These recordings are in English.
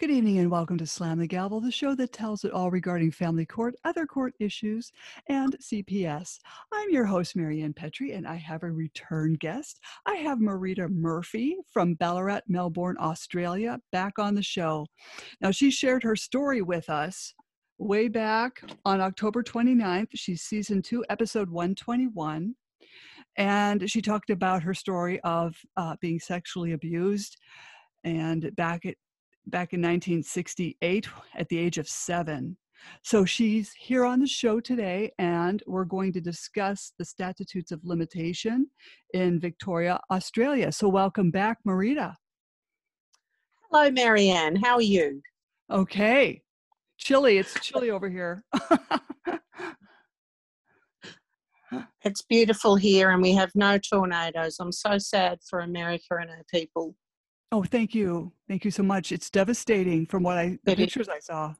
Good evening and welcome to Slam the Gavel, the show that tells it all regarding family court, other court issues, and CPS. I'm your host, Marianne Petrie, and I have a return guest. I have Marita Murphy from Ballarat, Melbourne, Australia, back on the show. Now, she shared her story with us way back on October 29th. She's season two, episode 121. And she talked about her story of uh, being sexually abused and back at back in 1968 at the age of seven. So she's here on the show today, and we're going to discuss the statutes of limitation in Victoria, Australia. So welcome back, Marita. Hello, Marianne. How are you? Okay. Chilly. It's chilly over here. it's beautiful here, and we have no tornadoes. I'm so sad for America and her people. Oh, thank you. Thank you so much. It's devastating from what I the it pictures is. I saw.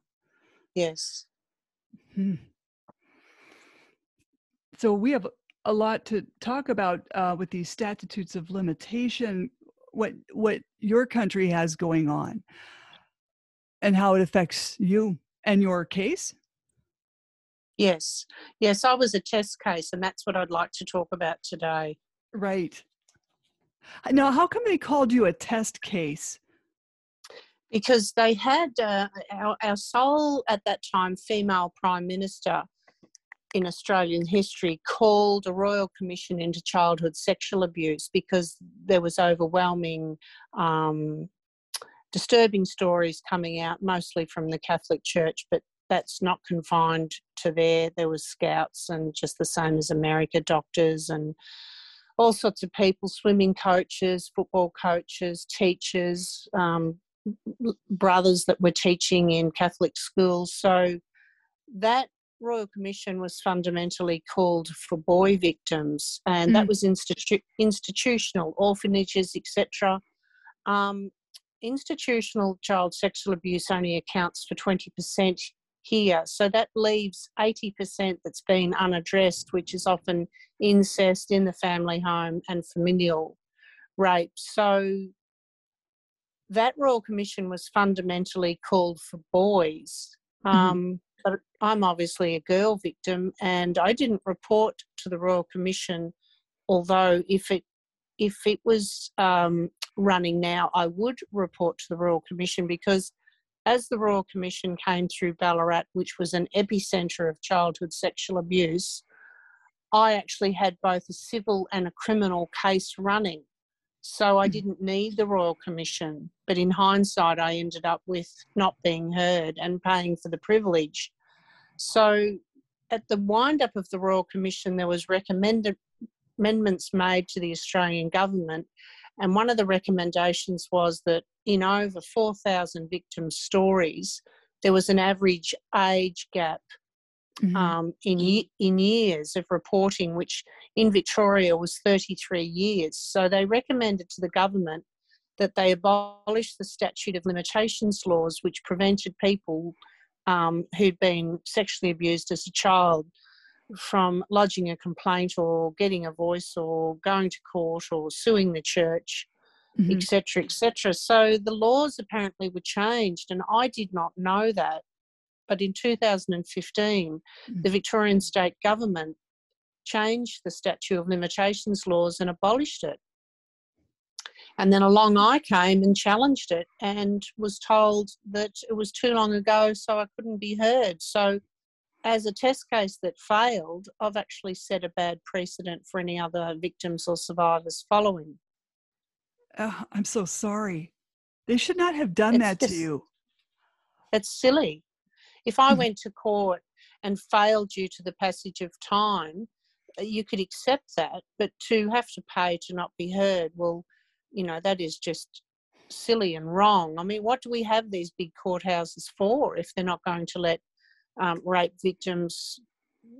Yes. Hmm. So we have a lot to talk about uh, with these statutes of limitation. What what your country has going on, and how it affects you and your case. Yes, yes, I was a test case, and that's what I'd like to talk about today. Right. Now, how come they called you a test case? Because they had uh, our, our sole, at that time, female prime minister in Australian history called a royal commission into childhood sexual abuse because there was overwhelming um, disturbing stories coming out mostly from the catholic church but that's not confined to there there was scouts and just the same as america doctors and all sorts of people swimming coaches, football coaches, teachers, um, brothers that were teaching in Catholic schools. So that Royal Commission was fundamentally called for boy victims, and mm. that was institu- institutional, orphanages, etc. Um, institutional child sexual abuse only accounts for 20% here. So that leaves 80% that's been unaddressed, which is often incest in the family home and familial rape. So that Royal Commission was fundamentally called for boys. Mm-hmm. Um, but I'm obviously a girl victim, and I didn't report to the Royal Commission. Although, if it if it was um, running now, I would report to the Royal Commission because as the Royal Commission came through Ballarat, which was an epicentre of childhood sexual abuse, I actually had both a civil and a criminal case running. So I hmm. didn't need the Royal Commission. But in hindsight, I ended up with not being heard and paying for the privilege. So at the wind up of the Royal Commission, there was recommended amendments made to the Australian government and one of the recommendations was that in over 4,000 victim stories, there was an average age gap mm-hmm. um, in, in years of reporting, which in Victoria was 33 years. So they recommended to the government that they abolish the statute of limitations laws, which prevented people um, who'd been sexually abused as a child from lodging a complaint or getting a voice or going to court or suing the church etc mm-hmm. etc et so the laws apparently were changed and i did not know that but in 2015 mm-hmm. the victorian state government changed the statute of limitations laws and abolished it and then along I came and challenged it and was told that it was too long ago, so I couldn't be heard. So as a test case that failed, I've actually set a bad precedent for any other victims or survivors following. Oh, I'm so sorry. They should not have done it's that just, to you. It's silly. If I mm. went to court and failed due to the passage of time, uh, you could accept that, but to have to pay to not be heard, well, you know, that is just silly and wrong. I mean, what do we have these big courthouses for if they're not going to let um, rape victims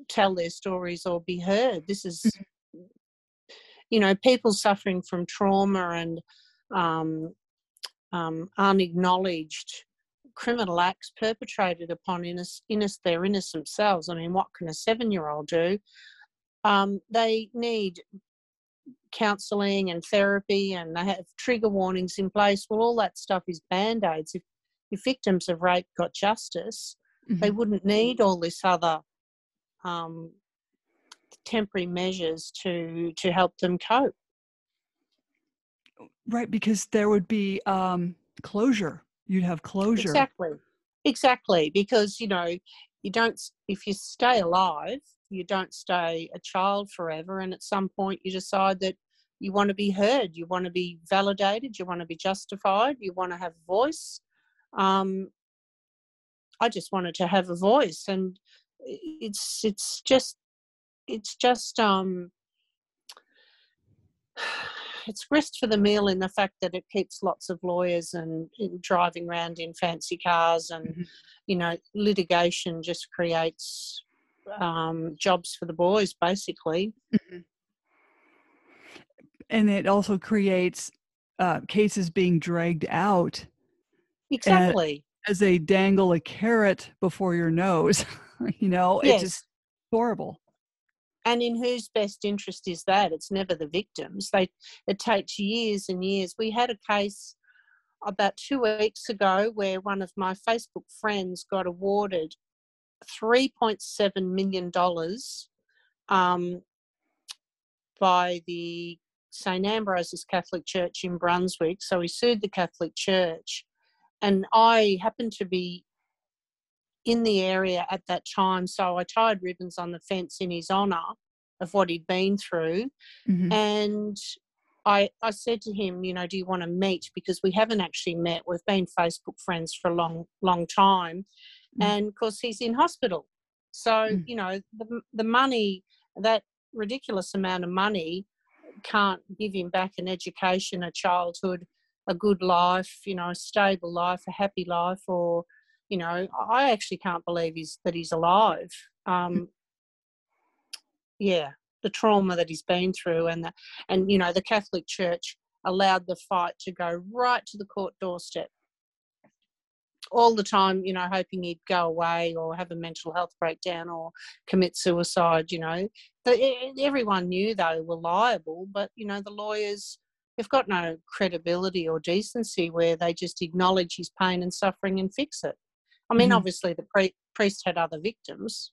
tell their stories or be heard. This is, mm-hmm. You know, people suffering from trauma and um, um, unacknowledged criminal acts perpetrated upon inno- inno- their innocent selves. I mean, what can a seven year old do? Um, they need counselling and therapy and they have trigger warnings in place. Well, all that stuff is band aids. If if victims of rape got justice, Mhm. they wouldn't need all this other um, temporary measures to to help them cope. Right, because there would be um, closure. You'd have closure. Exactly, exactly. Because you know, you don't. If you stay alive, you don't stay a child forever, and at some point, you decide that you want to be heard, you want to be validated, you want to be justified, you want to have a voice. Um, I just wanted to have a voice, and it's it's just it's just um it's grist for the mill in the fact that it keeps lots of lawyers and and driving around in fancy cars and Mhm. you know litigation just creates um, jobs for the boys basically Mhm. And it also creates uh, cases being dragged out exactly as they dangle a carrot before your nose. you know, Yes. it's just horrible. And in whose best interest is that? It's never the victims. They it takes years and years. We had a case about two weeks ago where one of my facebook friends got awarded 3.7 million dollars um, by the st ambrose's catholic church in brunswick. So he sued the catholic church. And i happened to be in the area at that time, so I tied ribbons on the fence in his honour of what he'd been through. Mhm. And I, I said to him, you know, do you want to meet? Because we haven't actually met. We've been Facebook friends for a long, long time. Mm. And of course, he's in hospital. So, Mm. you know, the, the money, that ridiculous amount of money, can't give him back an education, a childhood, a good life, you know, a stable life, a happy life, or you know, I actually can't believe he's that he's alive. Um, yeah, the trauma that he's been through, and the, and you know, the Catholic Church allowed the fight to go right to the court doorstep. All the time, you know, hoping he'd go away or have a mental health breakdown or commit suicide. You know, but e- everyone knew they were liable, but you know, the lawyers they've got no credibility or decency where they just acknowledge his pain and suffering and fix it. I mean, Mhm. obviously the pri- priest had other victims.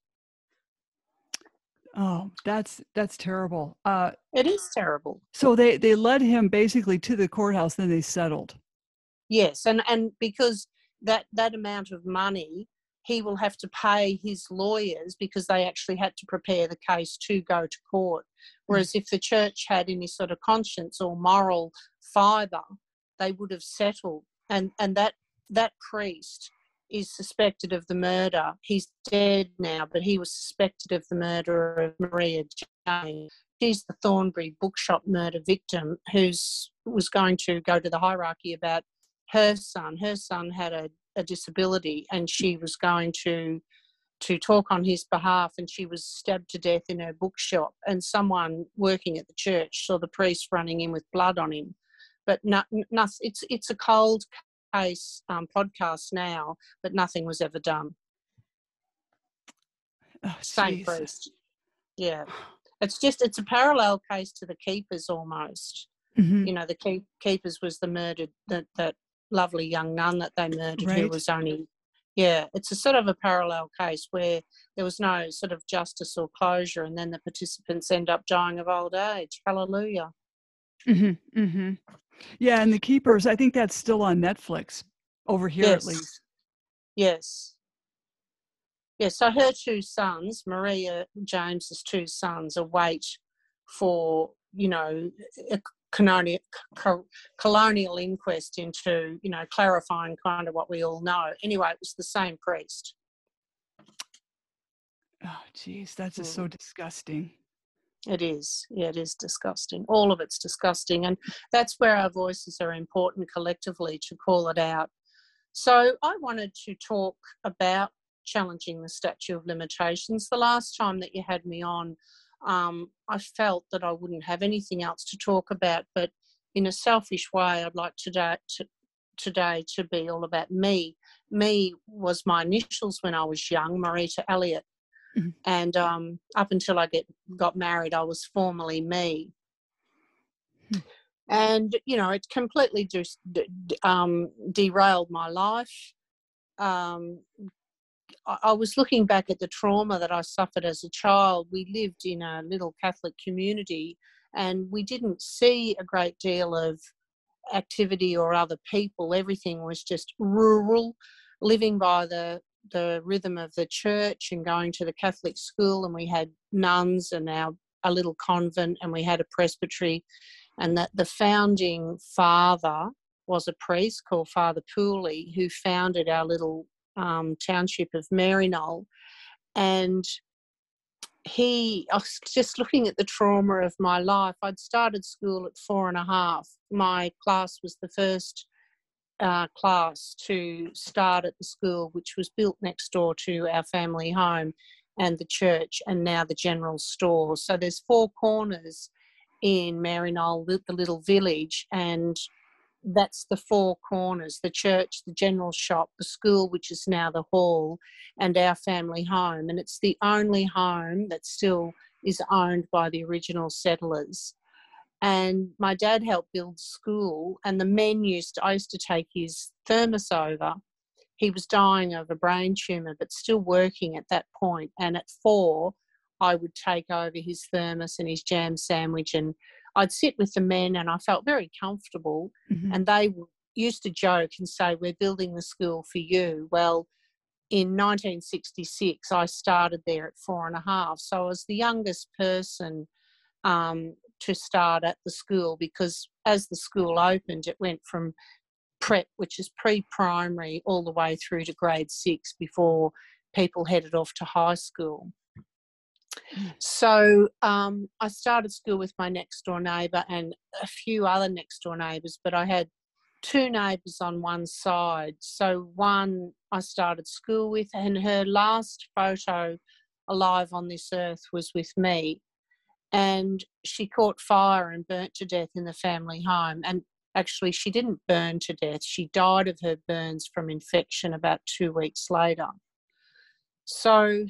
Oh, that's that's terrible. Uh, It is terrible. so they they led him basically to the courthouse, then they settled. Yes, and and because that that amount of money, he will have to pay his lawyers because they actually had to prepare the case to go to court. Whereas if the church had any sort of conscience or moral fibre, they would have settled. And and that that priest is suspected of the murder. He's dead now, but he was suspected of the murder of Maria James. She's the Thornbury bookshop murder victim who's was going to go to the hierarchy about her son. Her son had a, a disability and she was going to to talk on his behalf and she was stabbed to death in her bookshop and someone working at the church saw the priest running in with blood on him. But no, no, it's it's a cold case um, podcast now, but nothing was ever done. Oh, Same priest. Yeah. It's just it's a parallel case to the keepers almost. Mhm. You know, the keep, keepers was the murdered that that lovely young nun that they murdered who was only yeah, it's a sort of a parallel case where there was no sort of justice or closure and then the participants end up dying of old age. Hallelujah. Mhm, mhm. Yeah, and the keepers. I think that's still on Netflix over here at least. Yes. Yes. So her two sons, Maria James's two sons, await for you know a coronial coronial inquest into you know clarifying kind of what we all know. Anyway, it was the same priest. Oh, geez, that's just so disgusting. It is. Yeah, it is disgusting. All of it's disgusting. And that's where our voices are important collectively to call it out. So I wanted to talk about challenging the statute of limitations. The last time that you had me on, um, I felt that I wouldn't have anything else to talk about, but in a selfish way, I'd like today to, today to be all about me. Me was my initials when I was young, Marita Elliott. Mhm. And um, up until I get got married, I was formally me. Hmm. And you know, it completely just um, derailed my life. um, I, I was looking back at the trauma that I suffered as a child. We lived in a little Catholic community and we didn't see a great deal of activity or other people. Everything was just rural, living by the the rhythm of the church and going to the Catholic school, and we had nuns and our a little convent, and we had a presbytery, and that the founding father was a priest called Father Pooley who founded our little um, township of Maryknoll, and he I was just looking at the trauma of my life. I'd started school at four and a half. My class was the first uh, class to start at the school, which was built next door to our family home and the church, and now the general store. So there's four corners in Maryknoll, the little village, and that's the four corners the church, the general shop, the school, which is now the hall, and our family home. And it's the only home that still is owned by the original settlers. And my dad helped build school, and the men used to, I used to take his thermos over. He was dying of a brain tumour, but still working at that point. And at four, I would take over his thermos and his jam sandwich, and I'd sit with the men, and I felt very comfortable. Mm-hmm. And they used to joke and say, "We're building the school for you." Well, in 1966, I started there at four and a half, so I was the youngest person um, to start at the school because as the school opened, it went from prep, which is pre primary, all the way through to grade six before people headed off to high school. Mm. So um, I started school with my next door neighbour and a few other next door neighbours, but I had two neighbours on one side. So one I started school with, and her last photo alive on this earth was with me and she caught fire and burnt to death in the family home. And actually, she didn't burn to death, she died of her burns from infection about two weeks later. So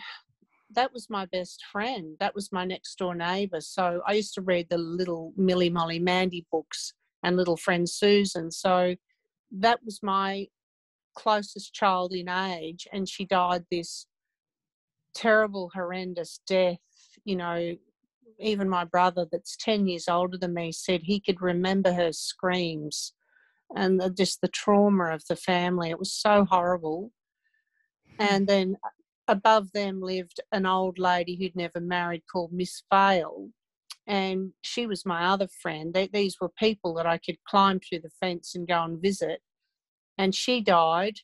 that was my best friend. That was my next door neighbour. So I used to read the little Millie Molly Mandy books and little friend Susan. So that was my closest child in age. And she died this terrible, horrendous death, you know, even my brother, that's 10 years older than me, said he could remember her screams and the, just the trauma of the family. It was so horrible. And hmm. then above them lived an old lady who'd never married called Miss Vale. And she was my other friend. They, these were people that I could climb through the fence and go and visit. And she died.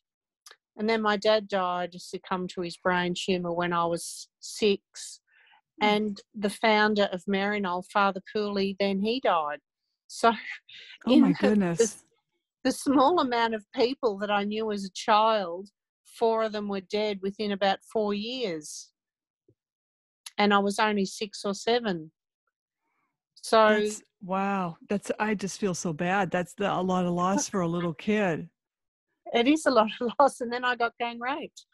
And then my dad died, just succumbed to his brain tumour when I was six. Mm. and the founder of Maryknoll, Father Pooley, then he died. So, oh my goodness. The, the small amount of people that I knew as a child, four of them were dead within about four years. And I was only six or seven. So, that's, wow, that's I just feel so bad. That's the, a lot of loss for a little kid. It is a lot of loss. And then I got gang raped.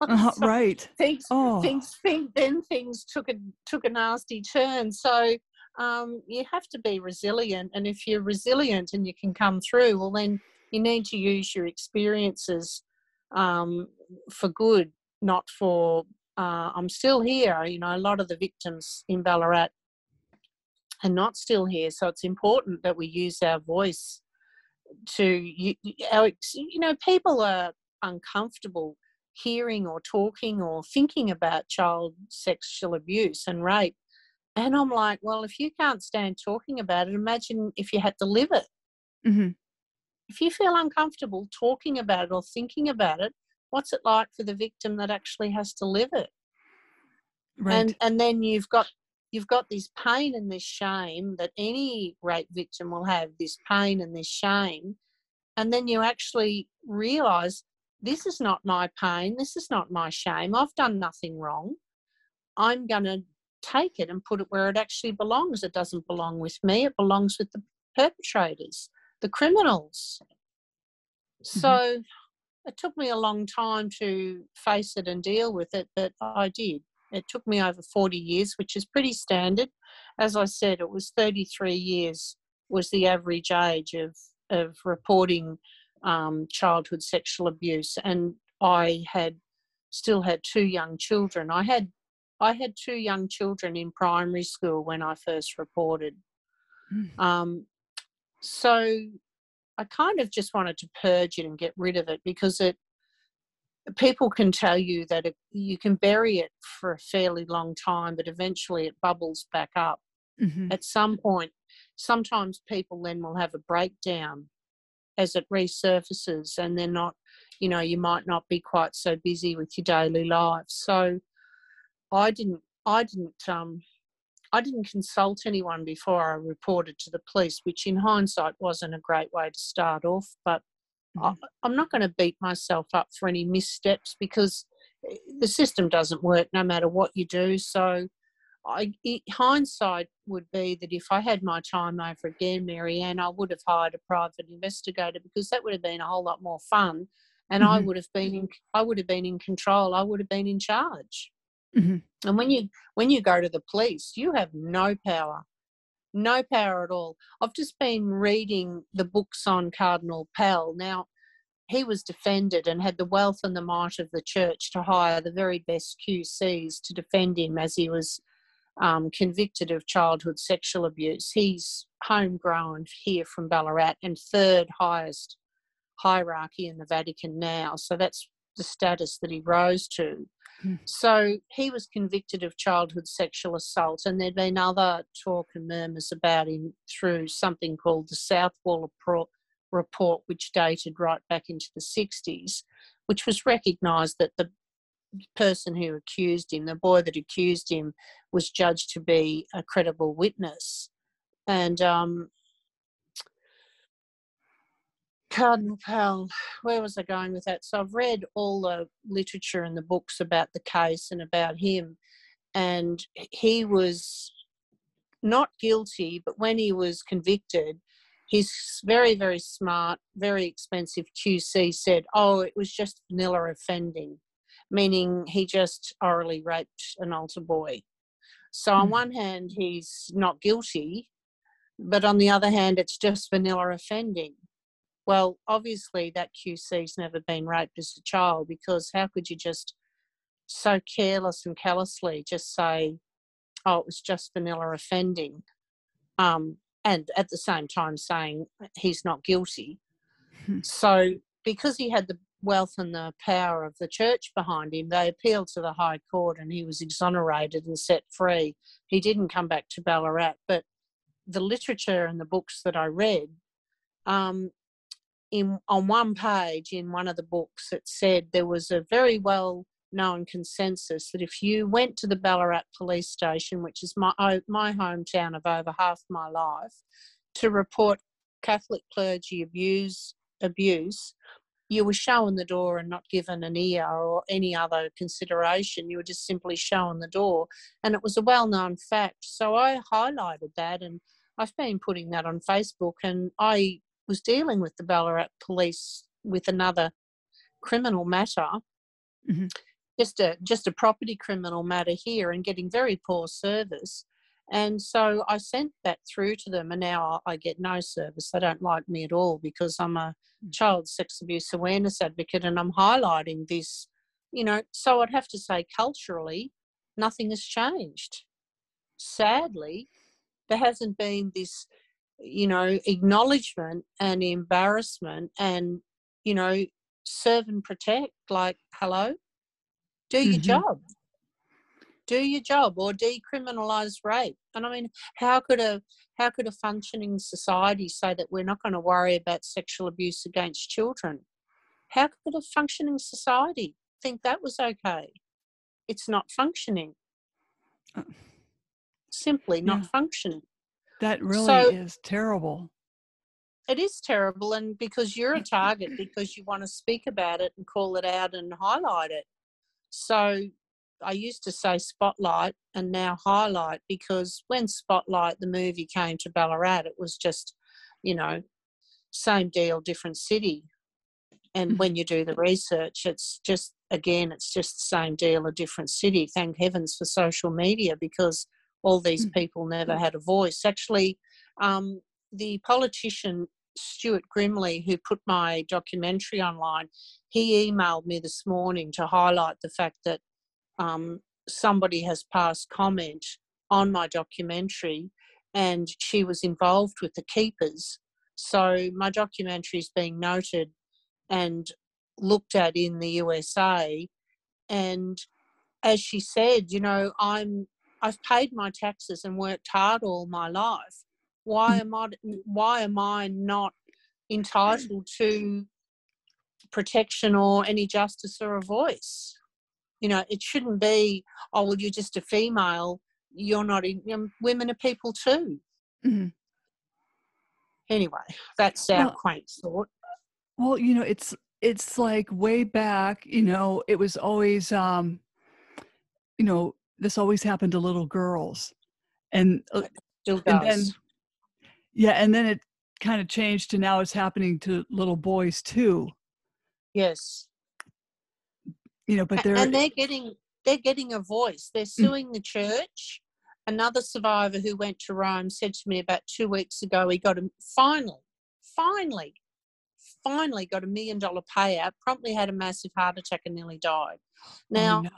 Uh, so right. Things, oh. things, things, then things took a took a nasty turn. So um, you have to be resilient, and if you're resilient and you can come through, well, then you need to use your experiences um, for good, not for. Uh, I'm still here. You know, a lot of the victims in Ballarat are not still here, so it's important that we use our voice to you, our, you know people are uncomfortable hearing or talking or thinking about child sexual abuse and rape. And I'm like, well, if you can't stand talking about it, imagine if you had to live it. Mm-hmm. If you feel uncomfortable talking about it or thinking about it, what's it like for the victim that actually has to live it? Right. And and then you've got you've got this pain and this shame that any rape victim will have this pain and this shame and then you actually realize this is not my pain. This is not my shame. I've done nothing wrong. I'm going to take it and put it where it actually belongs. It doesn't belong with me, it belongs with the perpetrators, the criminals. Mm-hmm. So it took me a long time to face it and deal with it, but I did. It took me over 40 years, which is pretty standard. As I said, it was 33 years was the average age of, of reporting um, childhood sexual abuse. And I had still had two young children. I had I had two young children in primary school when I first reported. Mm. Um, so I kind of just wanted to purge it and get rid of it because it people can tell you that it, you can bury it for a fairly long time, but eventually it bubbles back up. Mm-hmm. At some point, sometimes people then will have a breakdown as it resurfaces, and they're not, you know, you might not be quite so busy with your daily life. So, I didn't, I didn't, um, I didn't consult anyone before I reported to the police, which in hindsight wasn't a great way to start off. But mm-hmm. I, am not going to beat myself up for any missteps because eh, the system doesn't work no matter what you do. So, I, it, hindsight would be that if I had my time over again, Marianne, I would have hired a private investigator because that would have been a whole lot more fun, and mm-hmm. I would have been in, I would have been in control. I would have been in charge. Mm-hmm. And when you when you go to the police, you have no power, no power at all. I've just been reading the books on Cardinal Pell. Now, he was defended and had the wealth and the might of the church to hire the very best QCs to defend him as he was um, convicted of childhood sexual abuse. He's homegrown here from Ballarat and third highest hierarchy in the Vatican now. So that's the status that he rose to. Hmm. So he was convicted of childhood sexual assault, and there'd been other talk and murmurs about him through something called the Southwell report, which dated right back into the 60s, which was recognised that the person who accused him, the boy that accused him, was judged to be a credible witness. And um, Cardinal Pell, where was I going with that? So I've read all the literature and the books about the case and about him, and he was not guilty, but when he was convicted, his very, very smart, very expensive QC said, Oh, it was just vanilla offending, meaning he just orally raped an altar boy. So, on mm. one hand, he's not guilty, but on the other hand, it's just vanilla offending. Well, obviously, that QC's never been raped as a child because how could you just so careless and callously just say, oh, it was just vanilla offending? Um, and at the same time saying he's not guilty. Hmm. So, because he had the wealth and the power of the church behind him, they appealed to the High Court and he was exonerated and set free. He didn't come back to Ballarat, but the literature and the books that I read um, in on one page in one of the books it said there was a very well known consensus that if you went to the Ballarat police station, which is my my hometown of over half my life, to report Catholic clergy abuse abuse, you were shown the door and not given an ear or any other consideration. You were just simply shown the door, and it was a well known fact. So I highlighted that, and I've been putting that on Facebook, and I was dealing with the Ballarat police with another criminal matter, mm-hmm. just a just a property criminal matter here, and getting very poor service. And so I sent that through to them, and now I get no service. They don't like me at all because I'm a mm. child sex abuse awareness advocate and I'm highlighting this, you know. So I'd have to say, culturally, nothing has changed. Sadly, there hasn't been this you know, acknowledgement and embarrassment and, you know, serve and protect. Like, hello, do your mm-hmm. job. Do your job or decriminalize rape. And I mean, how could a how could a functioning society say that we're not going to worry about sexual abuse against children? How could a functioning society think that was okay? It's not functioning. Uh, Simply not yeah. functioning. That really so, is terrible. It is terrible, and because you're a target, because you want to speak about it and call it out and highlight it. So I used to say spotlight and now highlight because when Spotlight, the movie, came to Ballarat, it was just, you know, same deal, different city. And mm-hmm. when you do the research, it's just, again, it's just the same deal, a different city. Thank heavens for social media because all these mm. people never had a voice. Actually, um, the politician Stuart Grimley, who put my documentary online, he emailed me this morning to highlight the fact that um, somebody has passed comment on my documentary and she was involved with the keepers. So my documentary is being noted and looked at in the USA. And as she said, you know, I'm I've paid my taxes and worked hard all my life. Why mm. am I why am I not entitled to protection or any justice or a voice? You know, it shouldn't be, oh well, you're just a female. You're not. In, you know, women are people too. Mm-hmm. Anyway, that's our well, quaint thought. Well, you know, it's it's like way back. You know, it was always, um, you know, this always happened to little girls, and uh. And then, yeah, and then it kind of changed to now it's happening to little boys too. Yes. You know, but they're and they're getting they're getting a voice. They're mm. suing the church. Another survivor who went to Rome said to me about two weeks ago he got a finally, finally, finally got a million dollar payout. Promptly had a massive heart attack and nearly died. Oh, now. Oh, no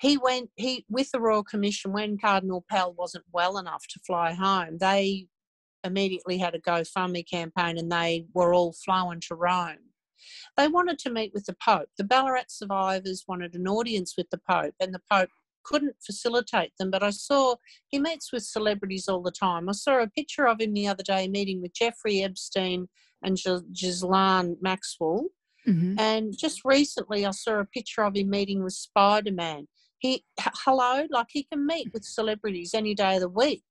he went he with the royal commission when cardinal pell wasn't well enough to fly home they immediately had a gofundme campaign and they were all flown to rome they wanted to meet with the pope the ballarat survivors wanted an audience with the pope and the pope couldn't facilitate them but i saw he meets with celebrities all the time i saw a picture of him the other day meeting with jeffrey epstein and Ghislaine Maxwell. Mm-hmm. And just recently, I saw a picture of him meeting with Spider Man he hello like he can meet with celebrities any day of the week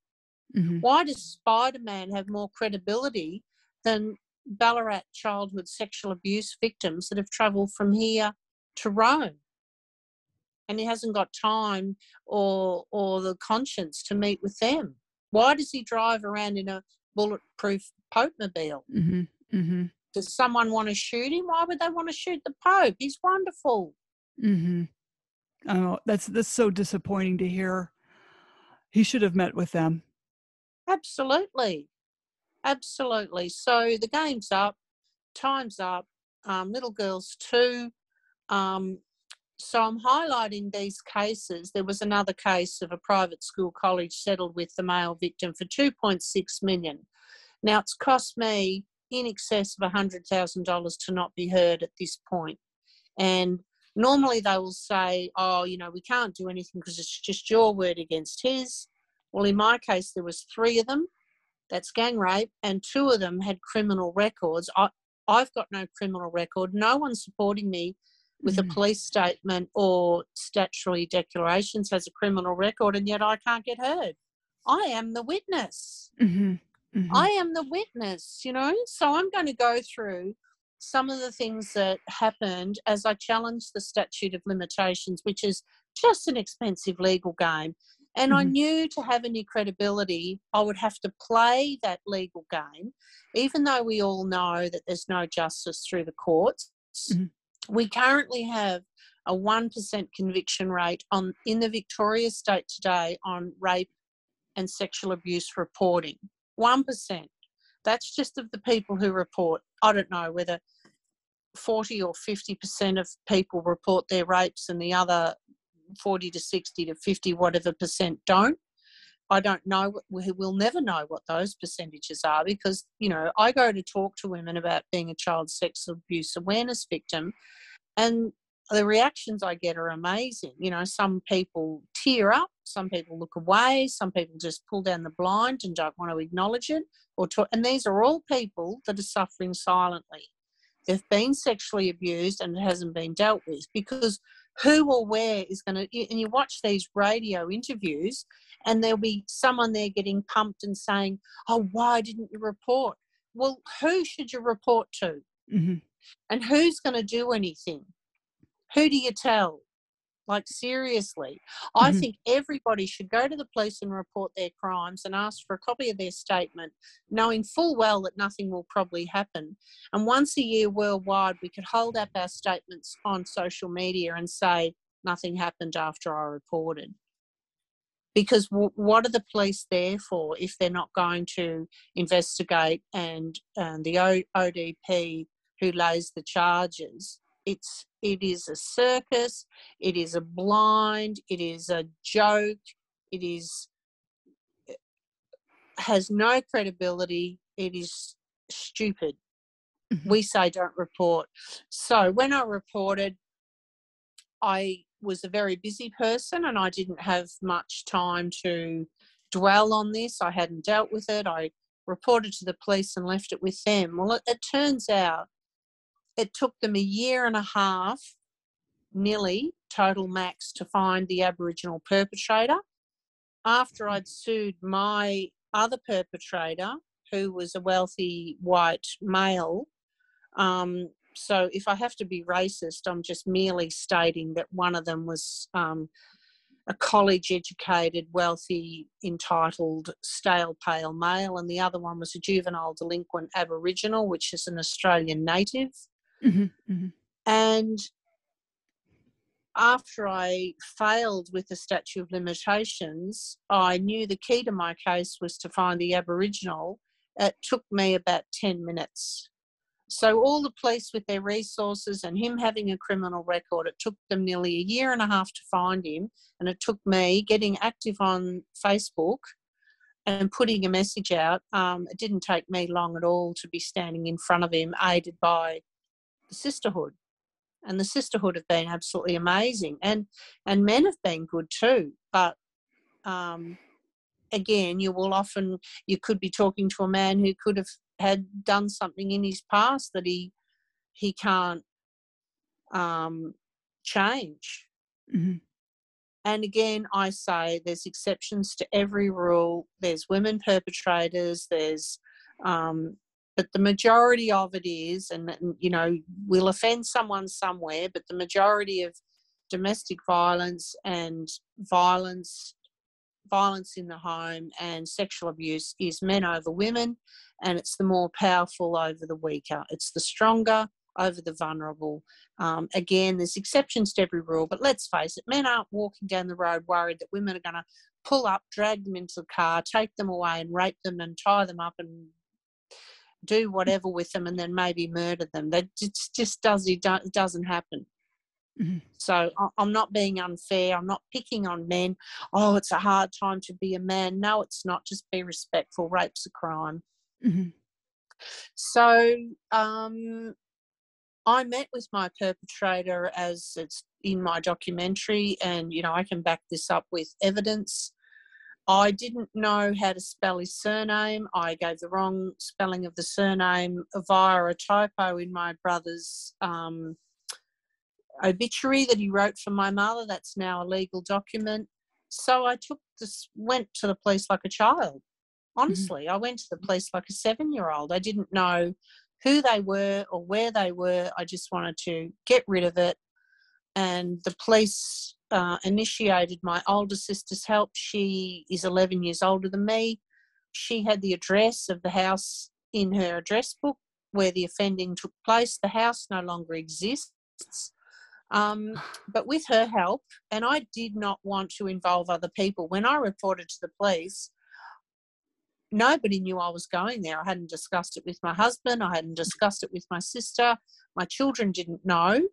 mm-hmm. why does spider-man have more credibility than ballarat childhood sexual abuse victims that have travelled from here to rome and he hasn't got time or or the conscience to meet with them why does he drive around in a bulletproof pope mobile mm-hmm. Mm-hmm. does someone want to shoot him why would they want to shoot the pope he's wonderful mm-hmm. Oh, that's that's so disappointing to hear. He should have met with them. Absolutely, absolutely. So the game's up, time's up. Um, little girls too. Um, so I'm highlighting these cases. There was another case of a private school college settled with the male victim for 2.6 million. Now it's cost me in excess of $100,000 to not be heard at this point. And Normally, they will say, oh, you know, we can't do anything because it's just your word against his. Well, in my case, there was three of them. That's gang rape, and two of them had criminal records. I, I've got no criminal record. No one's supporting me with mm. a police statement or statutory declarations has a criminal record, and yet I can't get heard. I am the witness. Mm-hmm. Mm-hmm. I am the witness, you know. So I'm going to go through some of the things that happened as I challenged the statute of limitations, which is just an expensive legal game. And mm-hmm. I knew to have any credibility, I would have to play that legal game, even though we all know that there's no justice through the courts. Mm-hmm. We currently have a 1% conviction rate on in the Victoria state today on rape and sexual abuse reporting. 1%. That's just of the people who report. I don't know whether 40 or 50% of people report their rapes and the other 40 to 60 to 50 whatever percent don't. I don't know we will never know what those percentages are because you know i go to talk to women about being a child sex abuse awareness victim and the reactions i get are amazing. You know some people tear up some people look away some people just pull down the blind and don't want to acknowledge it or talk, and these are all people that are suffering silently. They've been sexually abused and it hasn't been dealt with because who or where is going to and you watch these radio interviews and there'll be someone there getting pumped and saying oh why didn't you report? Well who should you report to? Mm-hmm. and who's going to do anything? Who do you tell like, seriously, I mm-hmm. think everybody should go to the police and report their crimes and ask for a copy of their statement, knowing full well that nothing will probably happen. And once a year worldwide, we could hold up our statements on social media and say, nothing happened after I reported. because w- what are the police there for if they're not going to investigate and um, the o- OPP who lays the charges? It's it is a circus. It is a blind. It is a joke. It is has no credibility. It is stupid. Mhm. We say don't report. So when I reported, I was a very busy person and I didn't have much time to dwell on this. I hadn't dealt with it. I reported to the police and left it with them. Well, it, it turns out it took them a year and a half, nearly total max, to find the Aboriginal perpetrator. After I'd sued my other perpetrator, who was a wealthy white male, um, so if I have to be racist, I'm just merely stating that one of them was um, a college educated, wealthy, entitled, stale pale male, and the other one was a juvenile delinquent Aboriginal, which is an Australian native. Mhm, mhm. And after I failed with the statute of limitations, I knew the key to my case was to find the Aboriginal. It took me about 10 minutes. So, all the police with their resources and him having a criminal record, it took them nearly a year and a half to find him. And it took me getting active on Facebook and putting a message out. Um, it didn't take me long at all to be standing in front of him, aided by the sisterhood. And the sisterhood have been absolutely amazing. And and men have been good too but um again you will often you could be talking to a man who could have had done something in his past that he he can't um change. Mhm. and again i say there's exceptions to every rule. There's women perpetrators. There's um but the majority of it is and, you know we'll offend someone somewhere but the majority of domestic violence and violence violence in the home and sexual abuse is men over women and it's the more powerful over the weaker. It's the stronger over the vulnerable. Um, again there's exceptions to every rule but let's face it men aren't walking down the road worried that women are going to pull up drag them into the car take them away and rape them and tie them up and do whatever with them and then maybe murder them. That just, just does it doesn't happen. Mhm. So I'm not being unfair. I'm not picking on men. Oh, it's a hard time to be a man. No, it's not. Just be respectful. Rape's a crime. Mhm. So um, I met with my perpetrator as it's in my documentary, and you know I can back this up with evidence. I didn't know how to spell his surname. I gave the wrong spelling of the surname via a typo in my brother's um, obituary that he wrote for my mother. That's now a legal document. So I took this, went to the police like a child. Honestly, I went to the police like a seven year old. I didn't know who they were or where they were. I just wanted to get rid of it. And the police uh, initiated my older sister's help. She is 11 years older than me. She had the address of the house in her address book where the offending took place. The house no longer exists. Um, but with her help, and I did not want to involve other people. When I reported to the police, nobody knew I was going there. I hadn't discussed it with my husband, I hadn't discussed it with my sister. My children didn't know.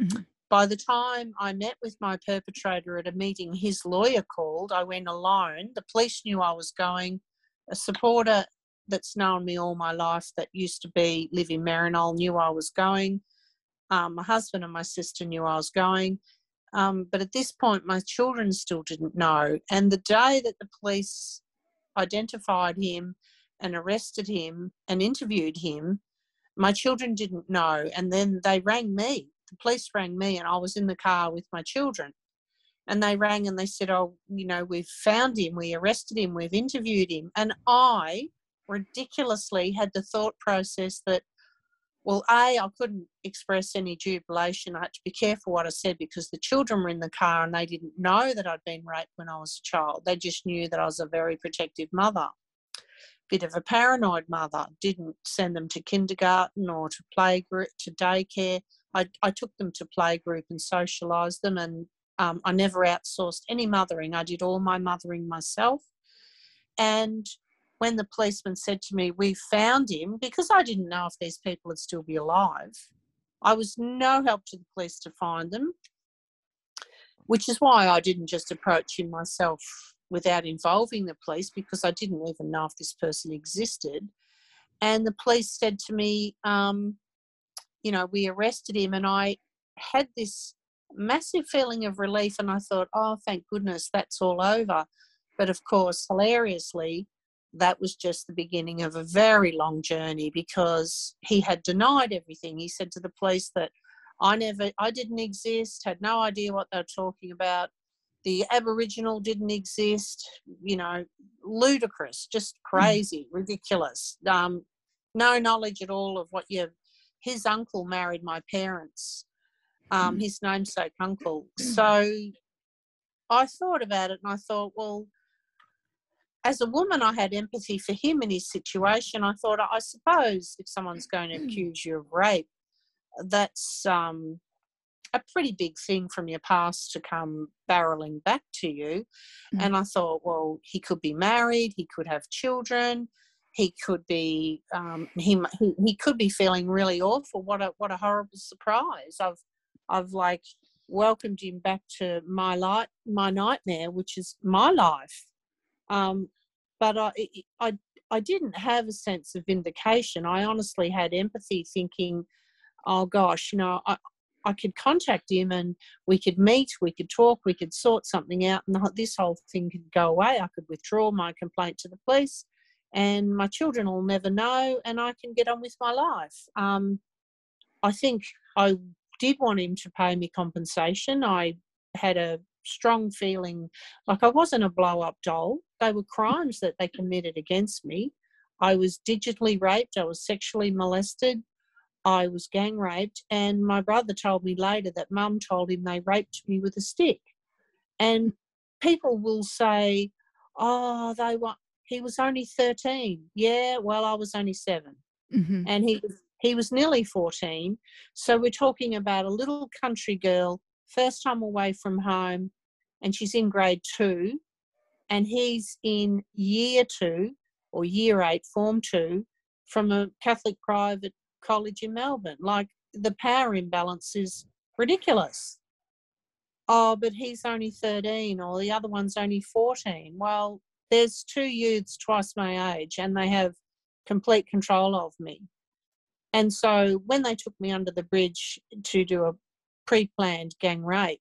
Mhm. By the time I met with my perpetrator at a meeting his lawyer called, I went alone. The police knew I was going. A supporter that's known me all my life that used to be live in Maryknoll knew I was going. Um, my husband and my sister knew I was going. Um, but at this point, my children still didn't know. And the day that the police identified him and arrested him and interviewed him, my children didn't know. And then they rang me. The police rang me, and I was in the car with my children. And they rang and they said, Oh, you know, we've found him, we arrested him, we've interviewed him. And I ridiculously had the thought process that, well, A, I couldn't express any jubilation. I had to be careful what I said because the children were in the car and they didn't know that I'd been raped when I was a child. They just knew that I was a very protective mother, bit of a paranoid mother. Didn't send them to kindergarten or to playgroup, to daycare. I, I took them to playgroup and socialised them and Um, I never outsourced any mothering. I did all my mothering myself. And when the policeman said to me, We found him, because I didn't know if these people would still be alive, I was no help to the police to find them, which is why I didn't just approach him myself without involving the police because I didn't even know if this person existed. And the police said to me, um, you know, we arrested him, and I had this massive feeling of relief. And I thought, oh, thank goodness that's all over. But of course, hilariously, that was just the beginning of a very long journey because he had denied everything. He said to the police that I never, I didn't exist, had no idea what they were talking about. The Aboriginal didn't exist, you know, ludicrous, just hmm. crazy, mm. ridiculous. Um, no knowledge at all of what you. His uncle married my parents, um, mm. his namesake uncle. So I thought about it and I thought, well, as a woman, I had empathy for him in his situation. I thought, I suppose if someone's going to accuse you of rape, that's um, a pretty big thing from your past to come barreling back to you. Mm-hmm. And I thought, well, he could be married, he could have children, he could be um, he, he he could be feeling really awful. What a what a horrible surprise! I've I've like welcomed him back to my light my nightmare, which is my life. Um, but I, I, I didn't have a sense of vindication. I honestly had empathy, thinking, "Oh gosh, you know, I, I could contact him and we could meet, we could talk, we could sort something out, and this whole thing could go away. I could withdraw my complaint to the police, and my children will never know, and I can get on with my life. Um, I think I did want him to pay me compensation. I had a strong feeling like I wasn't a blow up doll. They were crimes that they committed against me. I was digitally raped, I was sexually molested, I was gang raped, and my brother told me later that mum told him they raped me with a stick. And people will say, Oh, they were he was only 13. Yeah, well, I was only 7 mm-hmm. And he was he was nearly 14. So we're talking about a little country girl first time away from home, and she's in grade two, and he's in year two or year eight, form two, from a Catholic private college in Melbourne. Like the power imbalance is ridiculous. Oh, but he's only 13, or the other one's only 14. Well, there's two youths twice my age, and they have complete control of me. And so when they took me under the bridge to do a pre planned gang rape.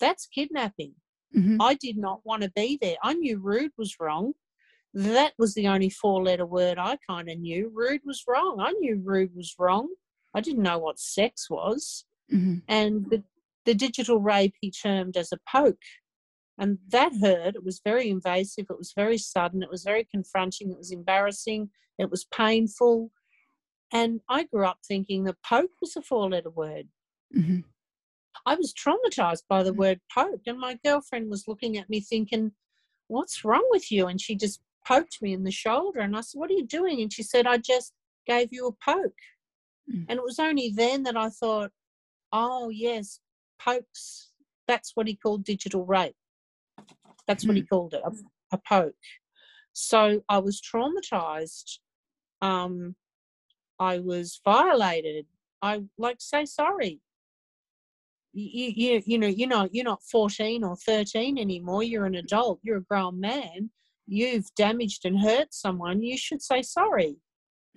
That's kidnapping. Mm-hmm. I did not want to be there. I knew rude was wrong. That was the only four letter word I kind of knew. Rude was wrong. I knew rude was wrong. I didn't know what sex was. Mm-hmm. And the, the digital rape he termed as a poke. And that hurt. It was very invasive. It was very sudden. It was very confronting. It was embarrassing. It was painful. And I grew up thinking that poke was a four letter word. Mm-hmm. I was traumatized by the mm. word poke, and my girlfriend was looking at me thinking, What's wrong with you? And she just poked me in the shoulder. And I said, What are you doing? And she said, I just gave you a poke. Mm. And it was only then that I thought, Oh, yes, pokes. That's what he called digital rape. That's what he mm. called it, a, a, poke. So I was traumatized. Um, I was violated. I like say sorry you, you you know you're not you're not 14 or 13 anymore you're an adult you're a grown man you've damaged and hurt someone you should say sorry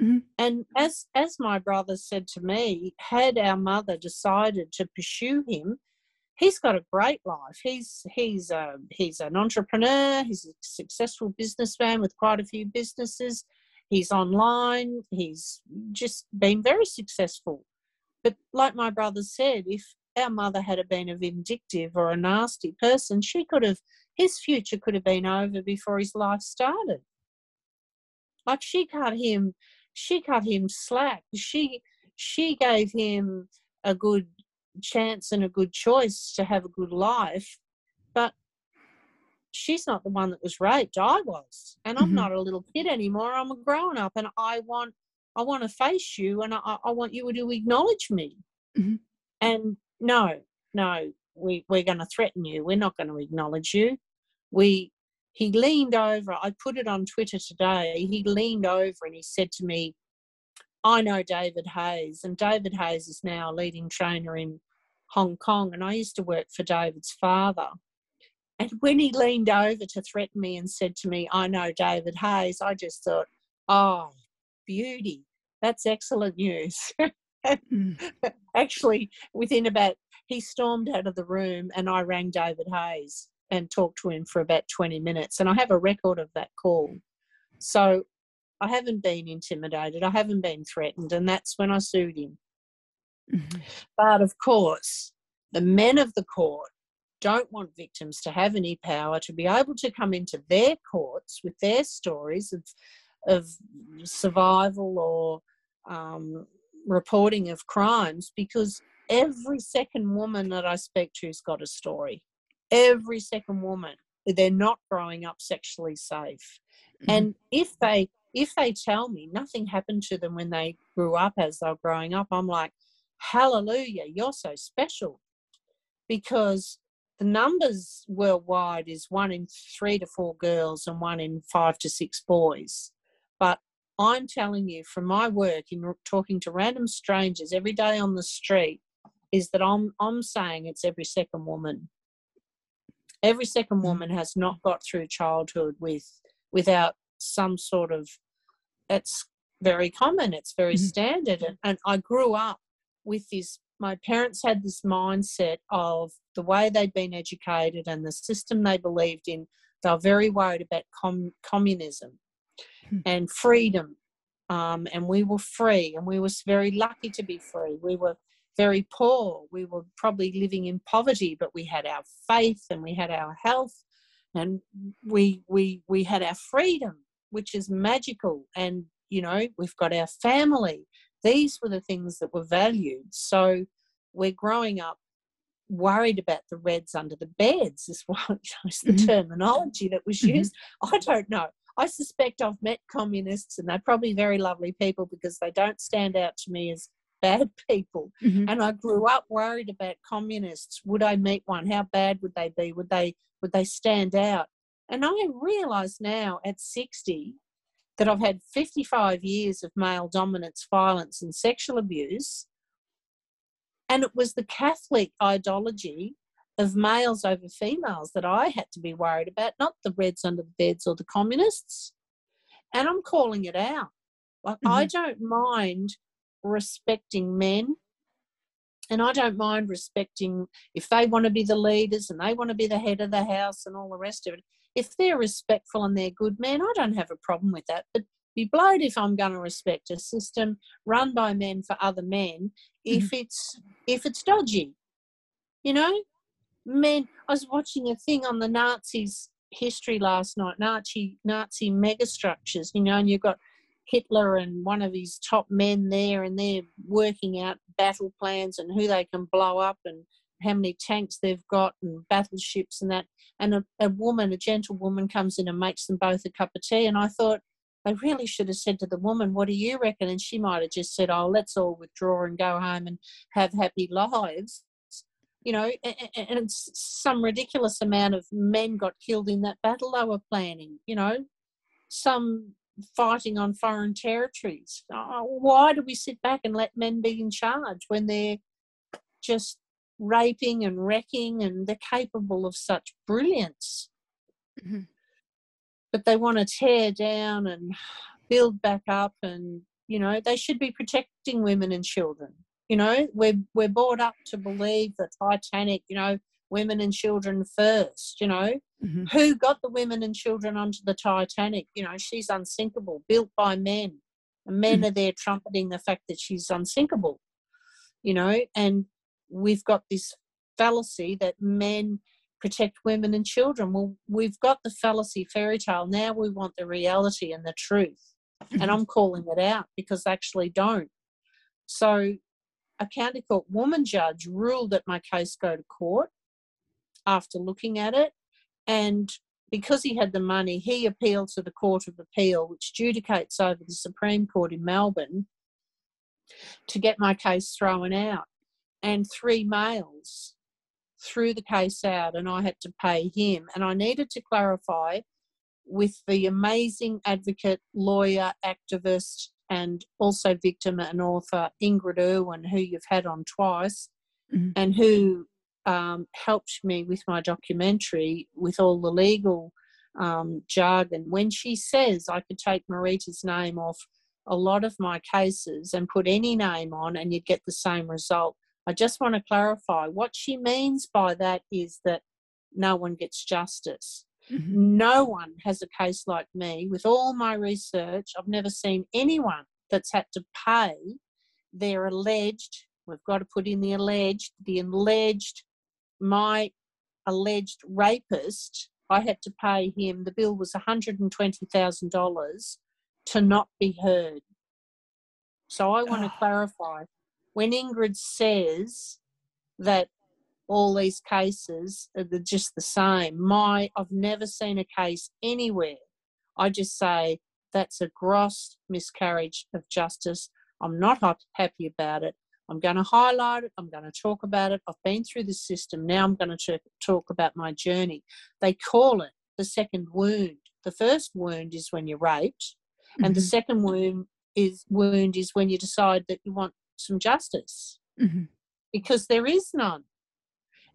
mm-hmm. and as as my brother said to me had our mother decided to pursue him he's got a great life. He's he's a, he's an entrepreneur. He's a successful businessman with quite a few businesses. He's online. He's just been very successful. But like my brother said if our mother had been a vindictive or a nasty person, she could have, his future could have been over before his life started. Like she cut him, she cut him slack. She, she gave him a good chance and a good choice to have a good life, but she's not the one that was raped. I was, and I'm mm-hmm. not a little kid anymore. I'm a grown up, and I want, I want to face you, and I, I want you to acknowledge me. Mm-hmm. And no, no. we, we're going to threaten you. We're not going to acknowledge you. We, he leaned over, I put it on Twitter today. He leaned over and he said to me, I know David Hayes, and David Hayes is now a leading trainer in Hong Kong. And I used to work for David's father. And when he leaned over to threaten me and said to me, I know David Hayes, I just thought, oh, beauty. That's excellent news. mm. Actually, within about, he stormed out of the room and I rang David Hayes and talked to him for about 20 minutes. And I have a record of that call. So I haven't been intimidated, I haven't been threatened. And that's when I sued him. Mm-hmm. But of course, the men of the court don't want victims to have any power to be able to come into their courts with their stories of, of survival or um, reporting of crimes because every second woman that I speak to has got a story. Every second woman. They're not growing up sexually safe. Mm-hmm. And if they if they tell me nothing happened to them when they grew up as they were growing up, I'm like, hallelujah, you're so special. Because the numbers worldwide is one in three to four girls and one in five to six boys. But I'm telling you from my work in talking to random strangers every day on the street is that I'm I'm saying it's every second woman. Every second mm. woman has not got through childhood with without some sort of it's very common, it's very mm-hmm. standard. And, and I grew up with this my parents had this mindset of the way they'd been educated and the system they believed in. They were very worried about com- communism Hmm. and freedom. Um, and we were free, and we were very lucky to be free. We were very poor. We were probably living in poverty, but we had our faith and we had our health, and we we we had our freedom, which is magical. And you know, we've got our family. These were the things that were valued. So we're growing up worried about the reds under the beds is what was the mm-hmm. terminology that was mm-hmm. used. Mm-hmm. I don't know. I suspect I've met communists and they're probably very lovely people because they don't stand out to me as bad people. Mm-hmm. And I grew up worried about communists. Would I meet one? How bad would they be? Would they would they stand out? And I realize now at 60 that I've had 55 years of male dominance, violence, and sexual abuse. And it was the Catholic ideology of males over females that I had to be worried about, not the Reds under the beds or the communists. And I'm calling it out. Like, mm-hmm. I don't mind respecting men and I don't mind respecting if they want to be the leaders and they want to be the head of the house and all the rest of it. If they're respectful and they're good men, I don't have a problem with that. But be blowed if I'm going to respect a system run by men for other men if mm-hmm. it's if it's dodgy. You know, men, I was watching a thing on the Nazis' history last night, Nazi Nazi megastructures, you know, and you've got Hitler and one of his top men there, and they're working out battle plans and who they can blow up and how many tanks they've got and battleships and that. And a, a woman, a gentle woman, comes in and makes them both a cup of tea. And I thought, I really should have said to the woman, What do you reckon? And she might have just said, Oh, let's all withdraw and go home and have happy lives you know, and, some ridiculous amount of men got killed in that battle they were planning, you know, some fighting on foreign territories. Oh, why do we sit back and let men be in charge when they're just raping and wrecking and they're capable of such brilliance? Mm-hmm. But they want to tear down and build back up, and, you know, they should be protecting women and children you know, we're we're brought up to believe that Titanic, you know, women and children first. You know, mm-hmm. who got the women and children onto the Titanic? You know, she's unsinkable, built by men, and men mm-hmm. are there trumpeting the fact that she's unsinkable. You know, and we've got this fallacy that men protect women and children. Well, we've got the fallacy fairy tale. Now we want the reality and the truth. And mm-hmm. I'm calling it out because they actually don't. So a county court woman judge ruled that my case go to court after looking at it. And because he had the money, he appealed to the Court of Appeal, which judicates over the Supreme Court in Melbourne, to get my case thrown out. And three males, threw the case out and I had to pay him. And I needed to clarify with the amazing advocate, lawyer, activist, and also victim and author Ingrid Irwin, who you've had on twice, mm-hmm. and who um, helped me with my documentary with all the legal um, jargon. When she says I could take Marita's name off a lot of my cases and put any name on and you'd get the same result, I just want to clarify what she means by that is that no one gets justice. Mm-hmm. No one has a case like me. With all my research, I've never seen anyone that's had to pay their alleged, we've got to put in the alleged, the alleged, my alleged rapist, I had to pay him, the bill was $120,000 to not be heard. So I want to clarify when Ingrid says that all these cases are just the same, my I've never seen a case anywhere. I just say that's a gross miscarriage of justice. I'm not happy about it. I'm going to highlight it. I'm going to talk about it. I've been through the system. Now I'm going to talk about my journey. They call it the second wound. The first wound is when you're raped, mm-hmm. and the mm-hmm. second wound is wound is when you decide that you want some justice. Mm-hmm. because there is none.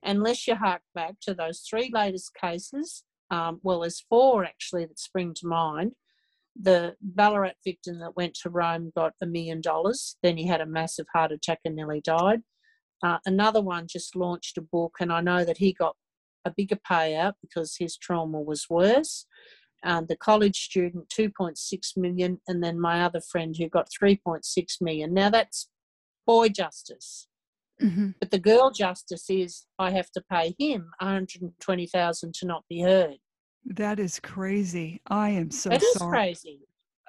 Unless you hark back to those three latest cases um, well there's four actually that spring to mind. The ballarat victim that went to rome got a million dollars. Then he had a massive heart attack and nearly died. Uh, another one just launched a book and i know that he got a bigger payout because his trauma was worse. Um, the college student 2.6 million and then my other friend who got 3.6 million. Now that's boy justice. Mm-hmm. But the girl justice is I have to pay him 120,000 to not be heard. That is crazy. I am so sorry. It is crazy.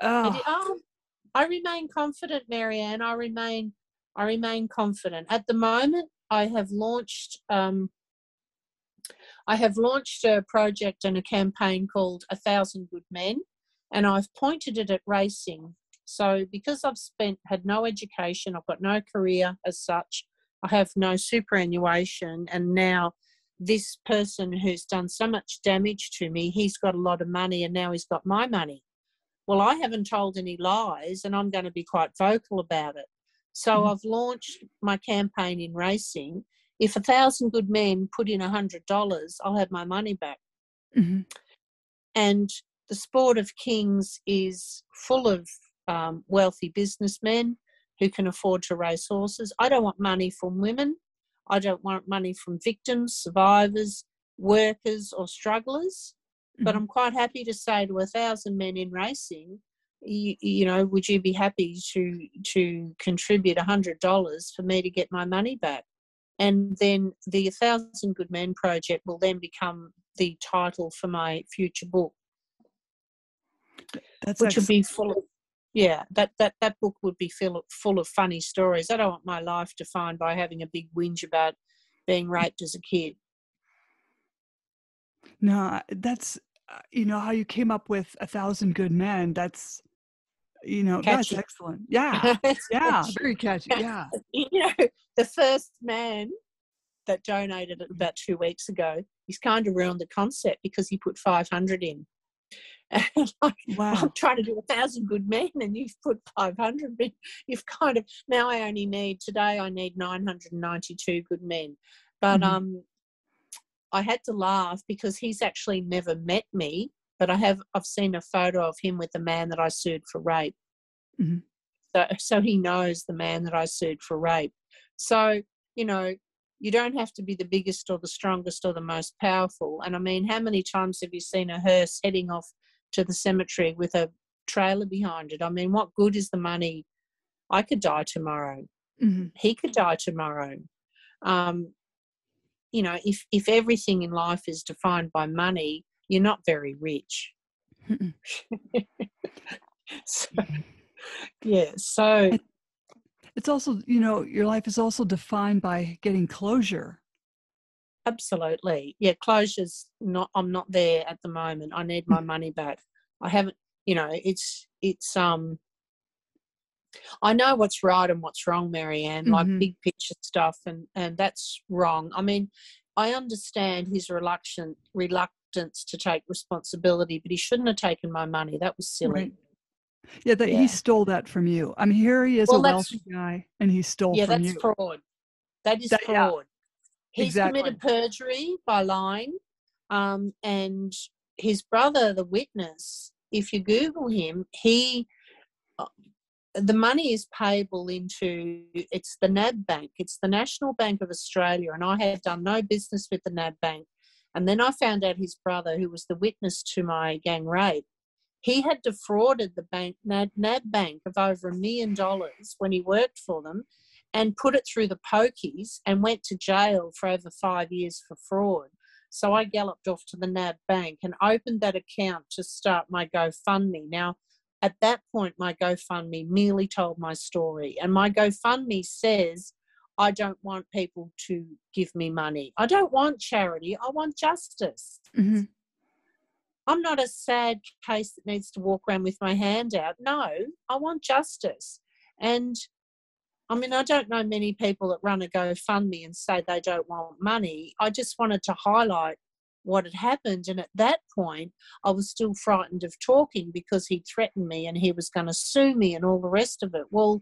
Oh. It, um, I remain confident, Marianne. I remain I remain confident. At the moment, I have launched um, I have launched a project and a campaign called A Thousand Good Men, and I've pointed it at racing so because I've spent had no education, I've got no career as such, I have no superannuation, and now this person who's done so much damage to me, he's got a lot of money and now he's got my money. Well, I haven't told any lies and I'm going to be quite vocal about it. So mm-hmm. I've launched my campaign in racing. If a thousand good men put in a hundred dollars, I'll have my money back. Mm-hmm. And the sport of kings is full of um, wealthy businessmen who can afford to race horses. I don't want money from women. I don't want money from victims, survivors, workers, or strugglers. Mm-hmm. But I'm quite happy to say to a thousand men in racing, you, you know, would you be happy to to contribute a hundred dollars for me to get my money back? And then the Thousand Good Men project will then become the title for my future book, That's which will be full of yeah, that, that, that book would be full of, full of funny stories. I don't want my life defined by having a big whinge about being raped as a kid. No, that's uh, you know how you came up with a thousand good men. That's you know catchy. that's excellent. Yeah, yeah, very catchy. Yeah, you know the first man that donated it about two weeks ago. He's kind of ruined the concept because he put five hundred in. And like, wow. I'm trying to do a thousand good men, and you've put 500 men. You've kind of now I only need today. I need 992 good men, but mm-hmm. um, I had to laugh because he's actually never met me, but I have. I've seen a photo of him with the man that I sued for rape. Mm-hmm. So, so he knows the man that I sued for rape. So you know, you don't have to be the biggest or the strongest or the most powerful. And I mean, how many times have you seen a hearse heading off to the cemetery with a trailer behind it. I mean, what good is the money? I could die tomorrow. Mm-hmm. He could die tomorrow. Um, you know, if if everything in life is defined by money, you're not very rich. so, yeah. So it's also, you know, your life is also defined by getting closure Absolutely. Yeah, closure's not I'm not there at the moment. I need my money back. I haven't you know, it's it's um I know what's right and what's wrong, Marianne, mm-hmm. like big picture stuff and and that's wrong. I mean, I understand his reluctant reluctance to take responsibility, but he shouldn't have taken my money. That was silly. Right. Yeah, that Yeah. he stole that from you. I mean, here he is Well, a wealthy guy, and he stole Yeah, from that's you. fraud. That is That- fraud. He's exactly. committed perjury by lying. Um, and his brother, the witness, if you Google him, he uh, the money is payable into it's the NAB Bank, it's the National Bank of Australia, and I had done no business with the NAB Bank. And then I found out his brother, who was the witness to my gang rape, he had defrauded the bank NAB, NAB Bank of over a million dollars when he worked for them, and put it through the pokies and went to jail for over five years for fraud. So I galloped off to the NAB Bank and opened that account to start my GoFundMe. Now, at that point, my GoFundMe merely told my story, and my GoFundMe says, I don't want people to give me money. I don't want charity. I want justice. Mhm. I'm not a sad case that needs to walk around with my hand out. No, I want justice. And I mean, I don't know many people that run a GoFundMe and say they don't want money. I just wanted to highlight what had happened. And at that point, I was still frightened of talking because he threatened me and he was going to sue me and all the rest of it. Well,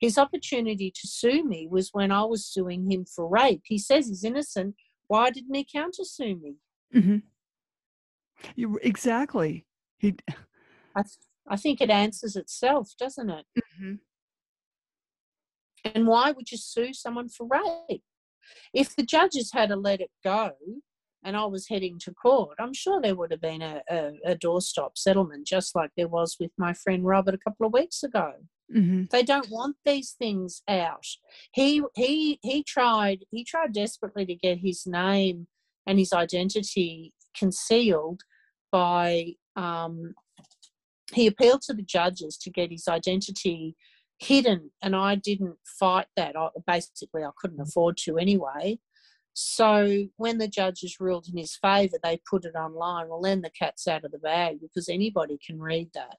his opportunity to sue me was when I was suing him for rape. He says he's innocent. Why didn't he countersue me? Mhm. You exactly. He. I, th- I think it answers itself, doesn't it? Mhm. And why would you sue someone for rape? If the judges had to let it go and I was heading to court, I'm sure there would have been a, a, a doorstop settlement, just like there was with my friend Robert a couple of weeks ago. Mhm. They don't want these things out. He he he tried he tried desperately to get his name and his identity concealed by um, he appealed to the judges to get his identity hidden and i didn't fight that I, basically i couldn't afford to anyway so when the judges ruled in his favour they put it online well then the cat's out of the bag because anybody can read that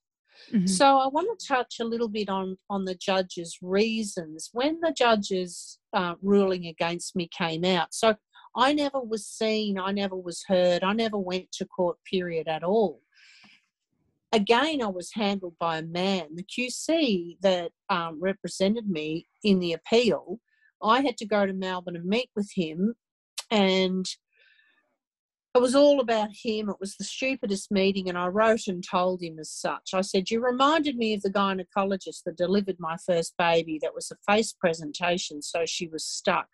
Mhm. so I want to touch a little bit on on the judges' reasons when the judges' uh, ruling against me came out. So I never was seen, I never was heard, I never went to court. Period at all. Again, I was handled by a man. The QC that um, represented me in the appeal, I had to go to Melbourne and meet with him, and it was all about him. It was the stupidest meeting, and I wrote and told him as such. I said, You reminded me of the gynecologist that delivered my first baby. That was a face presentation, so she was stuck.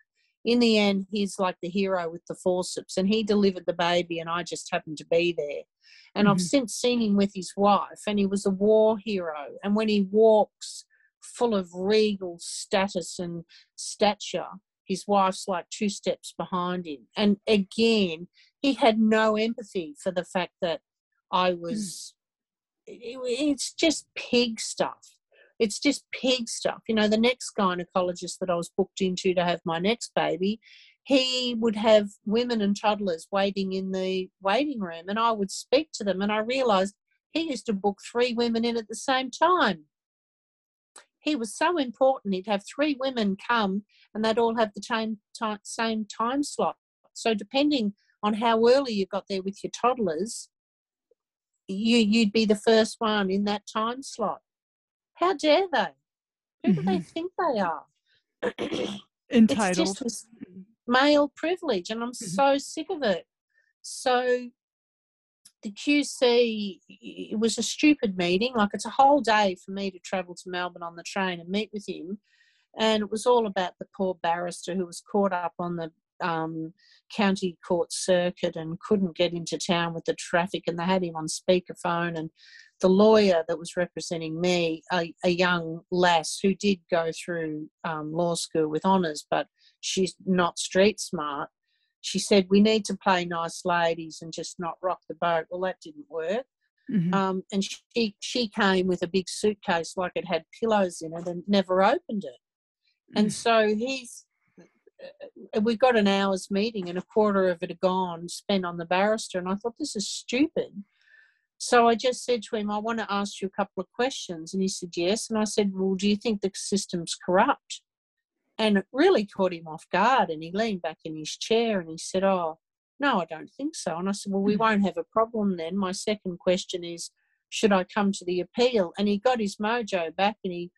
In the end, he's like the hero with the forceps, and he delivered the baby, and I just happened to be there. And I've Mhm. since seen him with his wife, and he was a war hero. And when he walks full of regal status and stature, his wife's like two steps behind him. And again, he had no empathy for the fact that I was. it- it's just pig stuff. It's just pig stuff. You know, the next gynecologist that I was booked into to have my next baby, he would have women and toddlers waiting in the waiting room, and I would speak to them, and I realised he used to book three women in at the same time. He was so important. He'd have three women come, and they'd all have the same time, same time slot. So depending on how early you got there with your toddlers, you you'd be the first one in that time slot. How dare they? Who do they think they are? it's Entitled. just male privilege, and I'm so sick of it. So the QC, it was a stupid meeting. Like it's a whole day for me to travel to Melbourne on the train and meet with him, and it was all about the poor barrister who was caught up on the um, county court circuit and couldn't get into town with the traffic, and they had him on speakerphone and. The lawyer that was representing me, a, a young lass who did go through um, law school with honours, but she's not street smart. She said, We need to play nice ladies and just not rock the boat. Well, that didn't work. Mhm. Um, and she, she came with a big suitcase like it had pillows in it and never opened it. And so he's, uh, we got an hour's meeting and a quarter of it had gone spent on the barrister. And I thought, this is stupid. So I just said to him, I want to ask you a couple of questions. And he said, yes. And I said, well, do you think the system's corrupt? And it really caught him off guard. And he leaned back in his chair and he said, Oh, no, I don't think so. And I said, Well, we mm-hmm. won't have a problem then. My second question is, should I come to the appeal? And he got his mojo back and he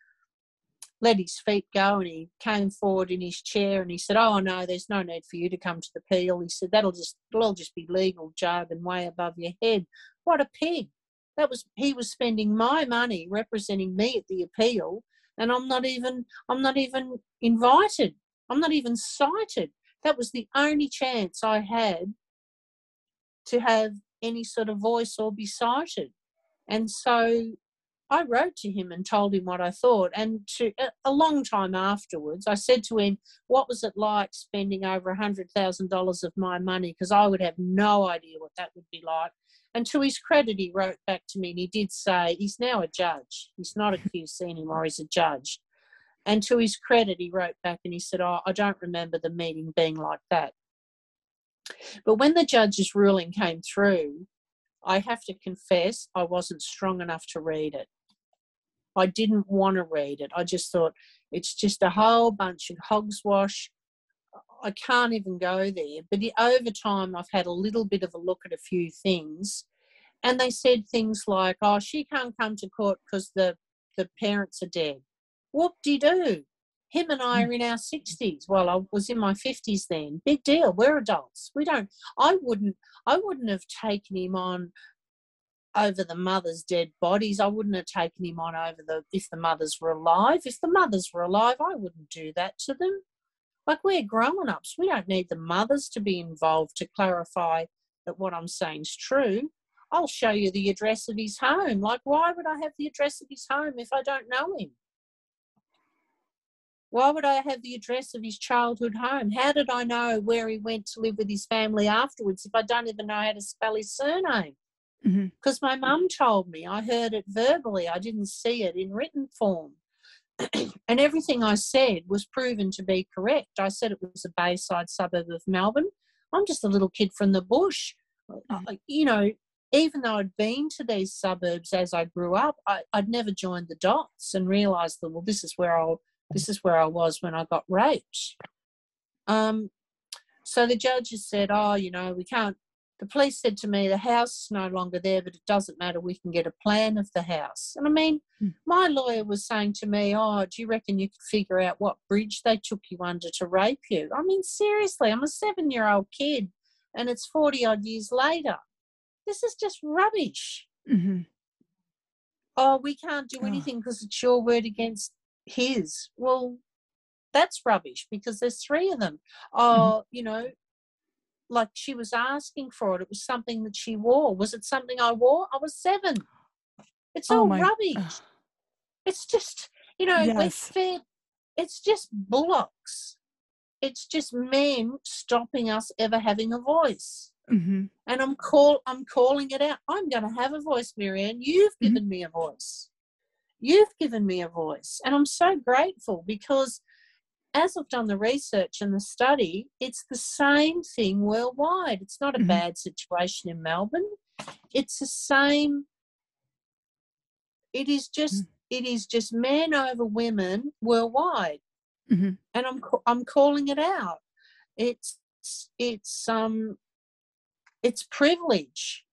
let his feet go and he came forward in his chair and he said, Oh no, there's no need for you to come to the appeal. He said, That'll just it'll just be legal jargon way above your head. What a pig. That was he was spending my money representing me at the appeal and I'm not even I'm not even invited. I'm not even cited. That was the only chance I had to have any sort of voice or be cited. And so I wrote to him and told him what I thought. And to, a long time afterwards, I said to him, What was it like spending over $100,000 of my money? Because I would have no idea what that would be like. And to his credit, he wrote back to me and he did say, He's now a judge. He's not a QC anymore, he's a judge. And to his credit, he wrote back and he said, Oh, I don't remember the meeting being like that. But when the judge's ruling came through, I have to confess I wasn't strong enough to read it. I didn't want to read it. I just thought it's just a whole bunch of hogswash. I can't even go there. But over time, I've had a little bit of a look at a few things. And they said things like, oh, she can't come to court because the, the parents are dead. Whoop de doo. Him and I are in our 60s. Well, I was in my 50s then. Big deal. We're adults. We don't, I wouldn't, I wouldn't have taken him on over the mother's dead bodies. I wouldn't have taken him on over the, if the mothers were alive. If the mothers were alive, I wouldn't do that to them. Like we're grown ups. We don't need the mothers to be involved to clarify that what I'm saying is true. I'll show you the address of his home. Like, why would I have the address of his home if I don't know him? Why would I have the address of his childhood home? How did I know where he went to live with his family afterwards if I don't even know how to spell his surname? Because mm-hmm. my mum told me, I heard it verbally, I didn't see it in written form. and everything I said was proven to be correct. I said it was a Bayside suburb of Melbourne. I'm just a little kid from the bush. Mm-hmm. You know, even though I'd been to these suburbs as I grew up, I, would never joined the dots and realised that well, this is where I'll this is where I was when I got raped. Um, so the judges said, oh, you know, we can't. The police said to me, the house is no longer there, but it doesn't matter. We can get a plan of the house. And I mean, mm. my lawyer was saying to me, oh, do you reckon you could figure out what bridge they took you under to rape you? I mean, seriously, I'm a seven year old kid and it's 40 odd years later. This is just rubbish. Mm-hmm. Oh, we can't do anything because oh. it's your word against his. Well, that's rubbish because there's three of them. Mm-hmm. Oh, mm-hmm. you know, like she was asking for it. It was something that she wore. Was it something I wore? I was seven. It's oh all my, rubbish. It's just, you know, yes. we're fed, it's just bullocks. It's just men stopping us ever having a voice. Mm-hmm. And I'm call I'm calling it out. I'm going to have a voice, Marianne. You've mm-hmm. given mm-hmm. me a voice. You've given me a voice. And I'm so grateful because as I've done the research and the study, it's the same thing worldwide. It's not a mm-hmm. bad situation in Melbourne. It's the same. It is just mm-hmm. it is just men over women worldwide, mm-hmm. and I'm I'm calling it out. It's it's um it's privilege.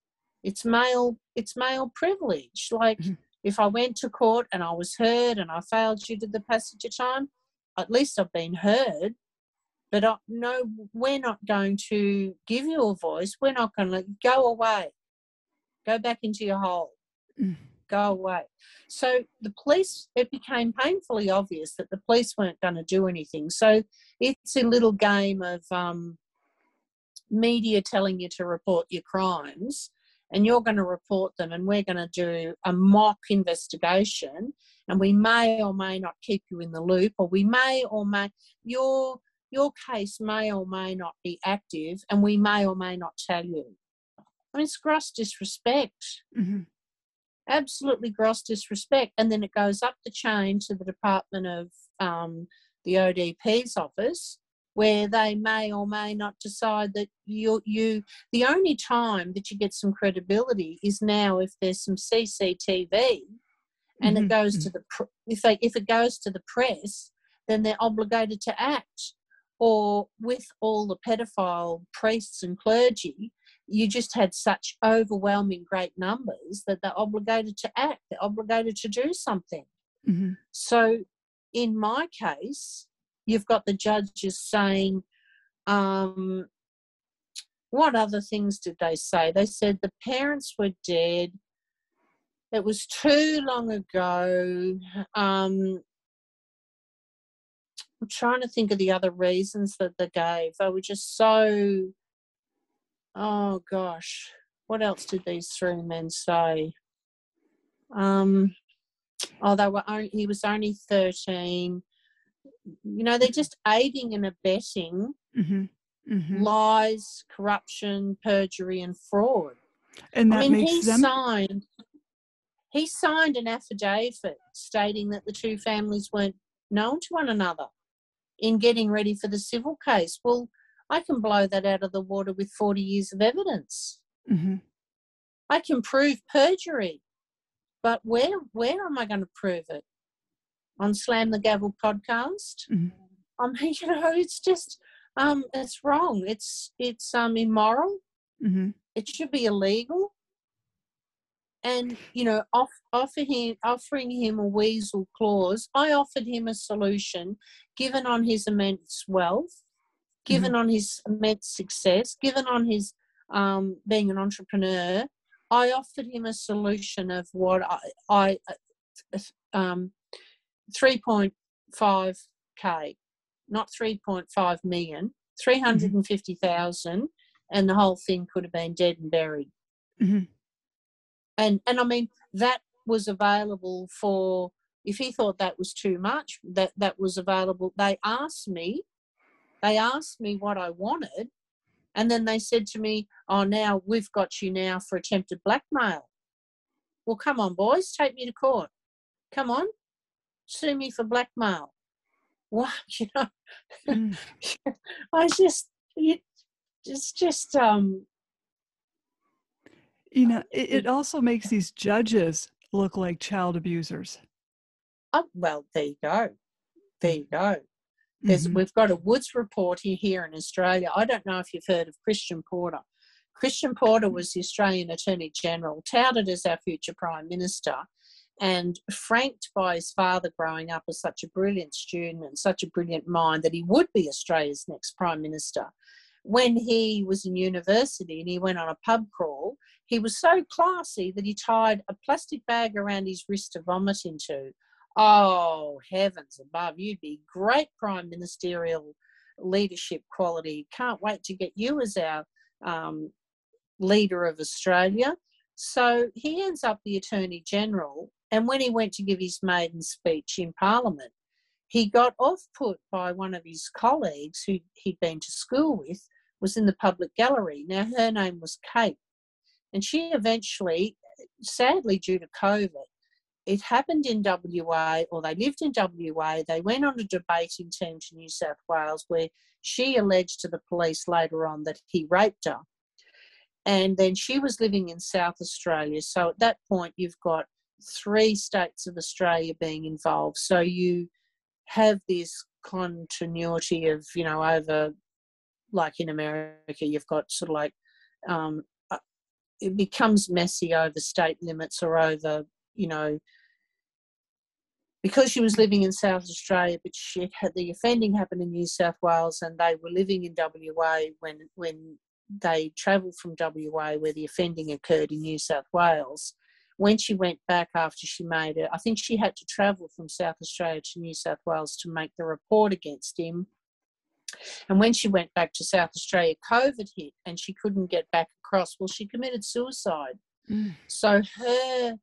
It's male it's male privilege. Like mm-hmm if I went to court and I was heard and I failed due to the passage of time, at least I've been heard. But I, no, we're not going to give you a voice. We're not going to go away. Go back into your hole. Mm. Go away. So the police, it became painfully obvious that the police weren't going to do anything. So it's a little game of um, media telling you to report your crimes and you're going to report them and we're going to do a mock investigation and we may or may not keep you in the loop or we may or may your your case may or may not be active and we may or may not tell you i mean it's gross disrespect mm-hmm. absolutely gross disrespect and then it goes up the chain to the department of um, the OPP's office where they may or may not decide that you you the only time that you get some credibility is now if there's some CCTV and mm-hmm. it goes to mm-hmm. the if they if it goes to the press then they're obligated to act. Or with all the pedophile priests and clergy, you just had such overwhelming great numbers that they're obligated to act, they're obligated to do something. Mm-hmm. So, in my case, you've got the judges saying, um, what other things did they say? They said the parents were dead. It was too long ago. Um, I'm trying to think of the other reasons that they gave. They were just so. Oh gosh, what else did these three men say? Um, oh, they were only, he was only thirteen. You know, they're just aiding and abetting Mm-hmm. Mm-hmm. lies, corruption, perjury, and fraud. And that I mean, makes he them. signed. He signed an affidavit stating that the two families weren't known to one another in getting ready for the civil case. Well, I can blow that out of the water with 40 years of evidence. Mhm. I can prove perjury, but where where am I going to prove it? On Slam the Gavel podcast? Mhm. I mean, you know, it's just um, it's wrong. It's it's um immoral. Mhm. It should be illegal. And you know, off, offer him offering him a weasel clause. I offered him a solution, given on his immense wealth, given on his immense success, given on his um, being an entrepreneur. I offered him a solution of what I, I uh, um, 3.5k, not 3.5 million, 350,000, and the whole thing could have been dead and buried. Mhm. And and I mean that was available for if he thought that was too much, that that was available. They asked me, they asked me what I wanted, and then they said to me, "Oh, now we've got you now for attempted blackmail." Well, come on, boys, take me to court. Come on, sue me for blackmail. What you know? Mm. I just it, it's just um You know, it, it also makes these judges look like child abusers. oh, well there you go there you go There's, Mhm. we've got a Woods report here, here in Australia. I don't know if you've heard of Christian Porter. Christian Porter was the Australian Attorney General, touted as our future Prime Minister, and franked by his father growing up as such a brilliant student and such a brilliant mind that he would be Australia's next Prime Minister. When he was in university and he went on a pub crawl, he was so classy that he tied a plastic bag around his wrist to vomit into. Oh, heavens above, you'd be great prime ministerial leadership quality. Can't wait to get you as our um, leader of Australia. So he ends up the Attorney General. And when he went to give his maiden speech in Parliament, he got off put by one of his colleagues who he'd been to school with, was in the public gallery. Now, her name was Kate. And she eventually, sadly due to COVID, it happened in WA, or they lived in WA. They went on a debating team to New South Wales where she alleged to the police later on that he raped her. And then she was living in South Australia. So at that point, you've got three states of Australia being involved. So you have this continuity of, you know, over, like in America, you've got sort of like, um, uh, it becomes messy over state limits or over, you know, because she was living in South Australia, but she had the offending happened in New South Wales, and they were living in WA when when they travelled from WA where the offending occurred in New South Wales. When she went back after she made it, I think she had to travel from South Australia to New South Wales to make the report against him. And when she went back to South Australia, COVID hit and she couldn't get back across. Well, she committed suicide. Mm. So her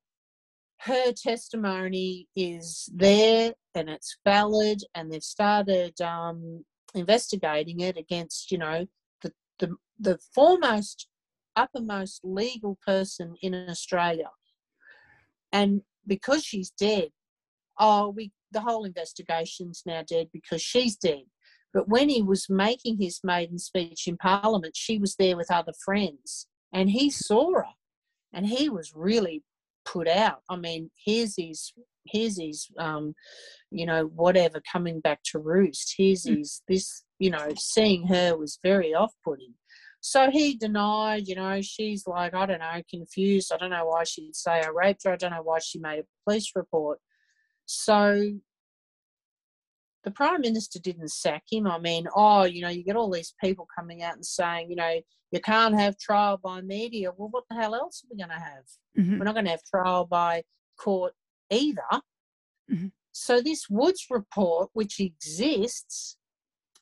her testimony is there and it's valid, and they've started um, investigating it against, you know, the, the the foremost, uppermost legal person in Australia. And because she's dead, oh, we the whole investigation's now dead because she's dead. But when he was making his maiden speech in Parliament, she was there with other friends, and he saw her, and he was really put out. I mean, here's his here's his um, you know whatever coming back to roost here's Mm. his this you know seeing her was very off-putting so he denied you know she's like i don't know confused i don't know why she'd say i raped her i don't know why she made a police report so the prime minister didn't sack him i mean oh you know you get all these people coming out and saying you know you can't have trial by media well what the hell else are we going to have Mhm. we're not going to have trial by court either. Mhm. So, this Woods report, which exists,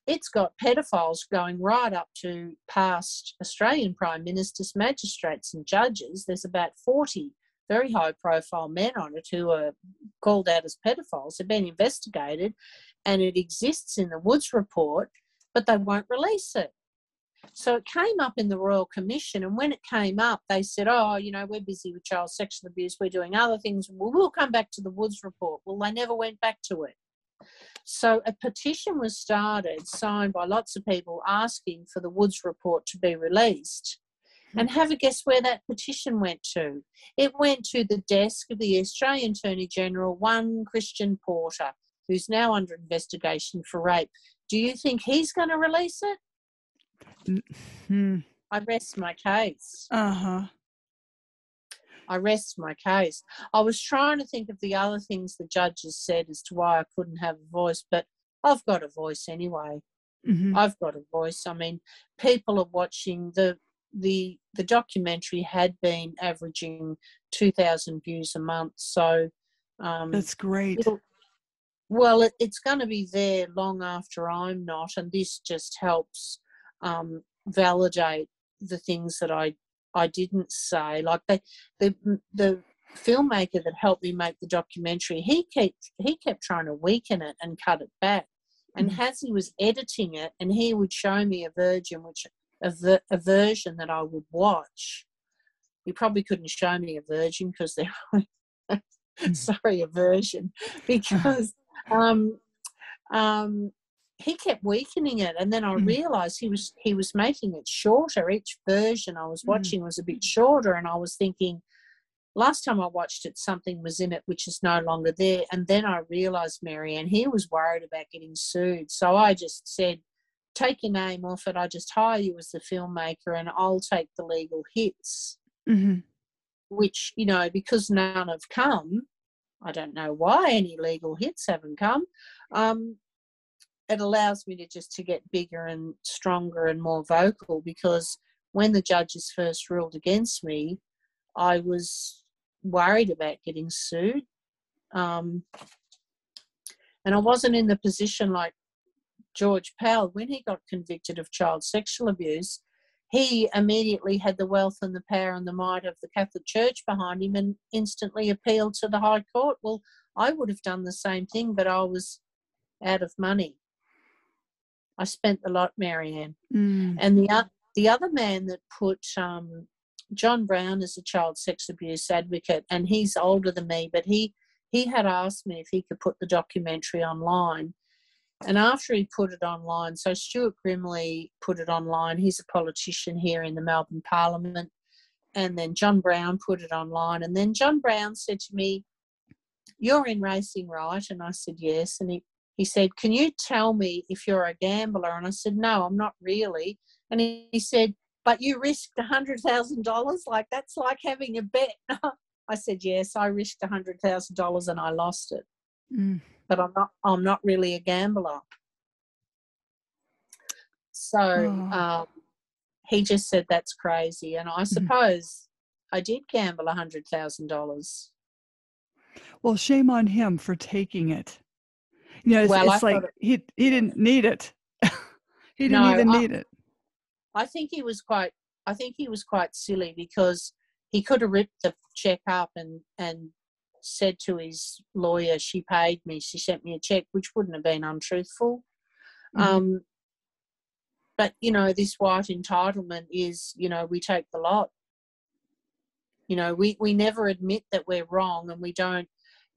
it's got pedophiles going right up to past Australian prime ministers, magistrates, and judges. There's about 40 very high profile men on it who are called out as pedophiles. They've been investigated, and it exists in the Woods report, but they won't release it. So it came up in the Royal Commission, and when it came up, they said, "Oh, you know, we're busy with child sexual abuse. We're doing other things. Well, we'll come back to the Woods report." Well, they never went back to it. So a petition was started, signed by lots of people, asking for the Woods report to be released. And have a guess where that petition went to? It went to the desk of the Australian Attorney General, one Christian Porter, who's now under investigation for rape. Do you think he's going to release it? Hmm. I rest my case. Uh-huh. I rest my case. I was trying to think of the other things the judges said as to why I couldn't have a voice, but I've got a voice anyway. Mhm. I've got a voice. I mean, people are watching the the the documentary had been averaging two thousand views a month, so um, That's great. well, it, it's going to be there long after I'm not, and this just helps um, validate the things that I I didn't say. Like the the the filmmaker that helped me make the documentary, he kept he kept trying to weaken it and cut it back. And Mhm. as he was editing it, and he would show me a version which a, ver- a version that I would watch. He probably couldn't show me a version because they're sorry a version because um, um, he kept weakening it, and then I Mm. realised he was he was making it shorter. Each version I was Mm. watching was a bit shorter, and I was thinking, last time I watched it, something was in it which is no longer there. And then I realised, mary and he was worried about getting sued, so I just said. Take your name off it. I just hire you as the filmmaker, and I'll take the legal hits Mhm. which you know because none have come i don't know why any legal hits haven't come um, it allows me to just to get bigger and stronger and more vocal because when the judges first ruled against me i was worried about getting sued um, and i wasn't in the position like george pell when he got convicted of child sexual abuse he immediately had the wealth and the power and the might of the Catholic Church behind him and instantly appealed to the High Court. Well, I would have done the same thing, but I was out of money. I spent the lot, Marianne. Mm. And the, o- the other man that put um, John Brown as a child sex abuse advocate, and he's older than me, but he, he had asked me if he could put the documentary online. And after he put it online, so Stuart Grimley put it online. He's a politician here in the Melbourne Parliament. And then John Brown put it online. And then John Brown said to me, You're in racing, right? And I said, Yes. And he, he said, Can you tell me if you're a gambler? And I said, No, I'm not really. And he, he said, But you risked $100,000? Like, that's like having a bet. I said, Yes, I risked $100,000 and I lost it Mm. but I'm not I'm not really a gambler. So Oh. um, he just said that's crazy, and I suppose I did gamble a hundred thousand dollars. Well, shame on him for taking it. You know, it's, Well, it's like thought he he didn't need it. he didn't No, even I- need it. I think he was quite I think he was quite silly because he could have ripped the check up and and said to his lawyer, "She paid me. She sent me a check," which wouldn't have been untruthful. Mhm. Um, but you know, this white entitlement is, you know, we take the lot. You know, we we never admit that we're wrong, and we don't.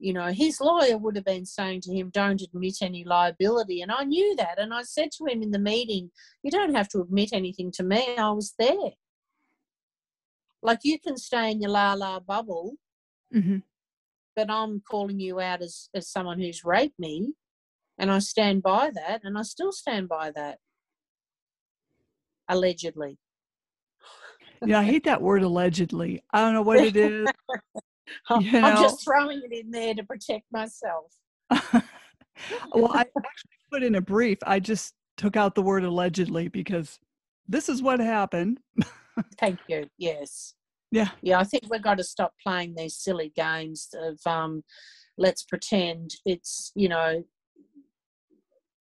You know, his lawyer would have been saying to him, "Don't admit any liability," and I knew that, and I said to him in the meeting, "You don't have to admit anything to me. I was there. Like you can stay in your la la bubble." Mhm. but I'm calling you out as, as someone who's raped me. And I stand by that, and I still stand by that. Allegedly. Yeah, I hate that word allegedly. I don't know what it is. You I'm just throwing it in there to protect myself. well, I actually put in a brief. I just took out the word allegedly because this is what happened. Thank you. Yes. Yeah. Yeah, I think we've got to stop playing these silly games of um, let's pretend it's, you know,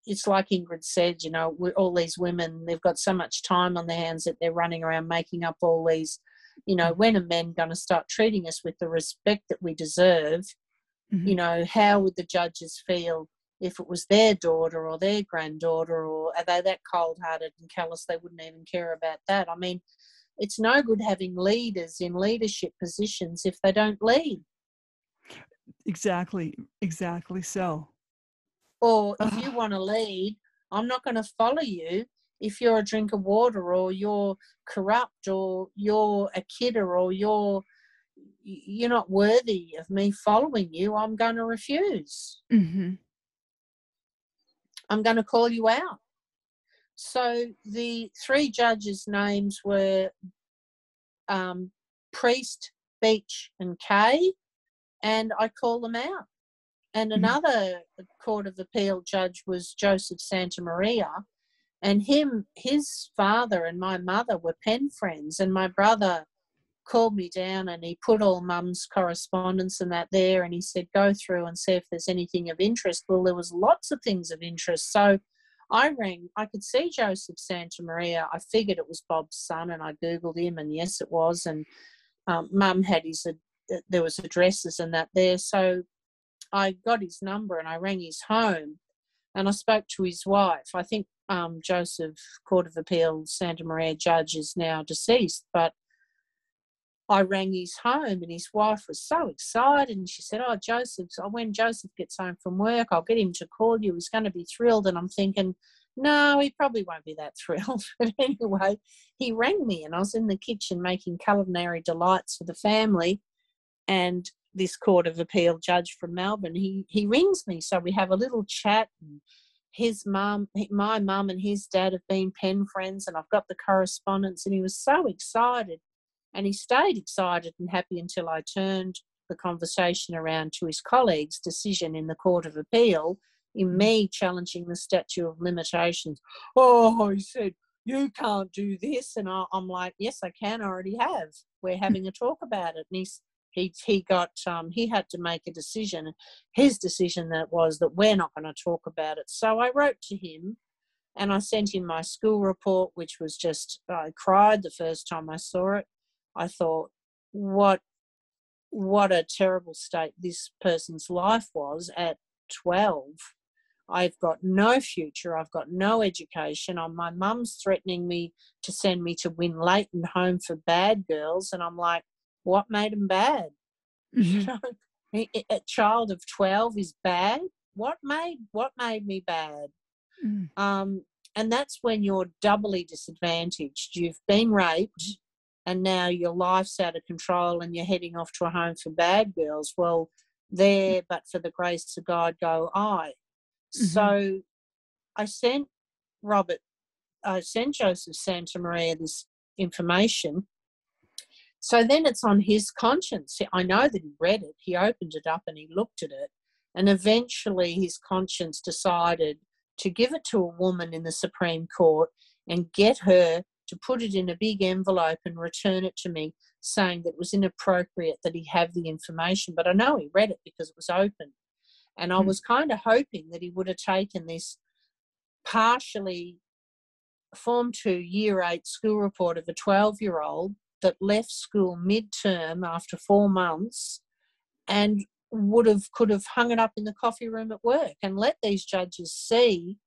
it's like Ingrid said, you know, all these women, they've got so much time on their hands that they're running around making up all these, you know, when are men going to start treating us with the respect that we deserve? Mm-hmm. You know, how would the judges feel if it was their daughter or their granddaughter, or are they that cold hearted and callous they wouldn't even care about that? I mean, it's no good having leaders in leadership positions if they don't lead. Exactly, exactly so. Or if you want to lead, I'm not going to follow you if you're a drink of water or you're corrupt or you're a kidder or you're you're not worthy of me following you, I'm going to refuse. Mm-hmm. I'm going to call you out. So the three judges' names were um, Priest, Beach, and Kaye, and I call them out. And mm-hmm. another Court of Appeal judge was Joseph Santamaria, and him, his father and my mother were pen friends, and my brother called me down and he put all mum's correspondence and that there and he said go through and see if there's anything of interest. Well there was lots of things of interest. So i rang i could see joseph santamaria. I figured it was bob's son and i googled him and yes it was. And um, mum had his there was addresses and that there. So I got his number and I rang his home and I spoke to his wife. I think um, Joseph Court of Appeal Santamaria judge is now deceased, but I rang his home and his wife was so excited and she said, Oh, Joseph, when Joseph gets home from work, I'll get him to call you. He's going to be thrilled. And I'm thinking, no, he probably won't be that thrilled. but anyway, he rang me and I was in the kitchen making culinary delights for the family. And this court of appeal judge from Melbourne, he he rings me, so we have a little chat. And his mum, my mum, and his dad have been pen friends, and I've got the correspondence. And he was so excited, and he stayed excited and happy until I turned the conversation around to his colleague's decision in the court of appeal in mm. me challenging the statute of limitations. Oh, he said, you can't do this. And I, am like, yes, I can, I already have. We're having a talk about it. And he's, he he got um, he had to make a decision. His decision that was that we're not going to talk about it. So I wrote to him, and I sent him my school report, which was just I cried the first time I saw it. I thought, what what a terrible state this person's life was at twelve. I've got no future. I've got no education. I'm, my mum's threatening me to send me to Winlaton Home for Bad Girls, and I'm like, what made him bad? Mm-hmm. a child of 12 is bad. What made what made me bad? Mm. Um, and that's when you're doubly disadvantaged. You've been raped, and now your life's out of control, and you're heading off to a home for bad girls. Well, there, but for the grace of God, go I. Mm-hmm. So, I sent Robert, I sent Joseph Santamaria this information, so then it's on his conscience. I know that he read it, he opened it up and he looked at it. And eventually his conscience decided to give it to a woman in the Supreme Court and get her to put it in a big envelope and return it to me, saying that it was inappropriate that he have the information. But I know he read it because it was open. And I mm. was kind of hoping that he would have taken this partially Form 2 Year 8 school report of a 12 year old that left school midterm after four months and would have could have hung it up in the coffee room at work and let these judges see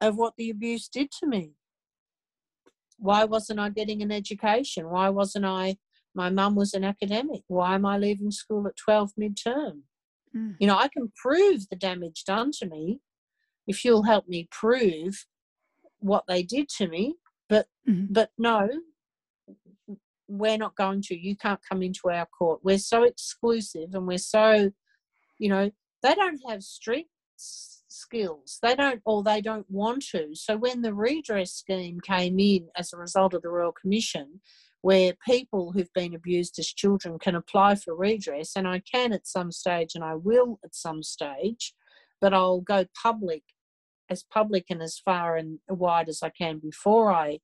of what the abuse did to me why wasn't i getting an education why wasn't i my mum was an academic why am i leaving school at 12 midterm mm. you know i can prove the damage done to me if you'll help me prove what they did to me but mm-hmm. but no we're not going to. You can't come into our court. We're so exclusive and we're so, you know, they don't have street skills. They don't, or they don't want to. So when the redress scheme came in as a result of the Royal Commission, where people who've been abused as children can apply for redress, and I can at some stage, and I will at some stage, but I'll go public, as public and as far and wide as I can before I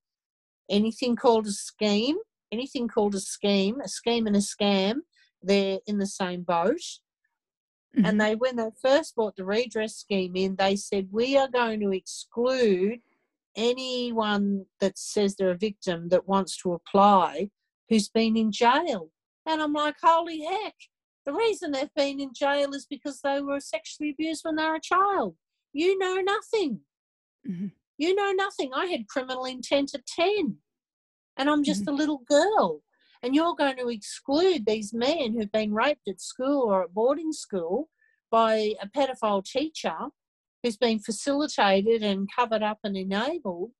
anything called a scheme, anything called a scheme, a scheme and a scam, they're in the same boat. Mm-hmm. And they, when they first brought the redress scheme in, they said we are going to exclude anyone that says they're a victim that wants to apply who's been in jail. And I'm like, holy heck, the reason they've been in jail is because they were sexually abused when they were a child. You know nothing. Mm-hmm. You know nothing. I had criminal intent at 10, and I'm just mm-hmm. a little girl. And you're going to exclude these men who've been raped at school or at boarding school by a pedophile teacher who's been facilitated and covered up and enabled.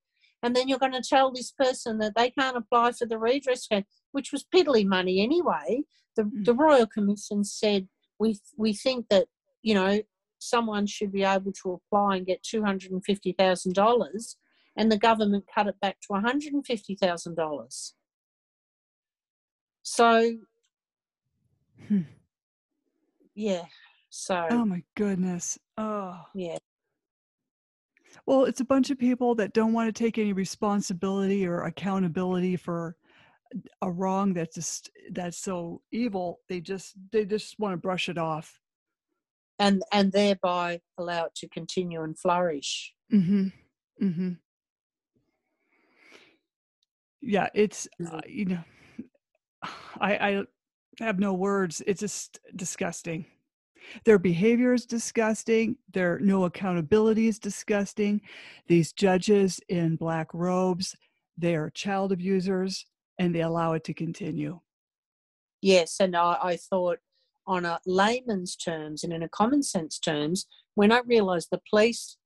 And then you're going to tell this person that they can't apply for the redress fund, which was piddly money anyway. The, mm. the Royal Commission said, we, we think that, you know, someone should be able to apply and get $250,000 and the government cut it back to $150,000. So, hmm. yeah, so. Oh my goodness. Oh. Yeah. Well, it's a bunch of people that don't want to take any responsibility or accountability for a wrong that's just that's so evil. They just they just want to brush it off, and and thereby allow it to continue and flourish. Mm-hmm. Mm-hmm. Yeah, it's uh, you know, I I have no words. It's just disgusting. Their behavior is disgusting. Their no accountability is disgusting. These judges in black robes, they are child abusers and they allow it to continue. Yes, and I, I thought on a layman's terms and in a common sense terms, when I realised the police,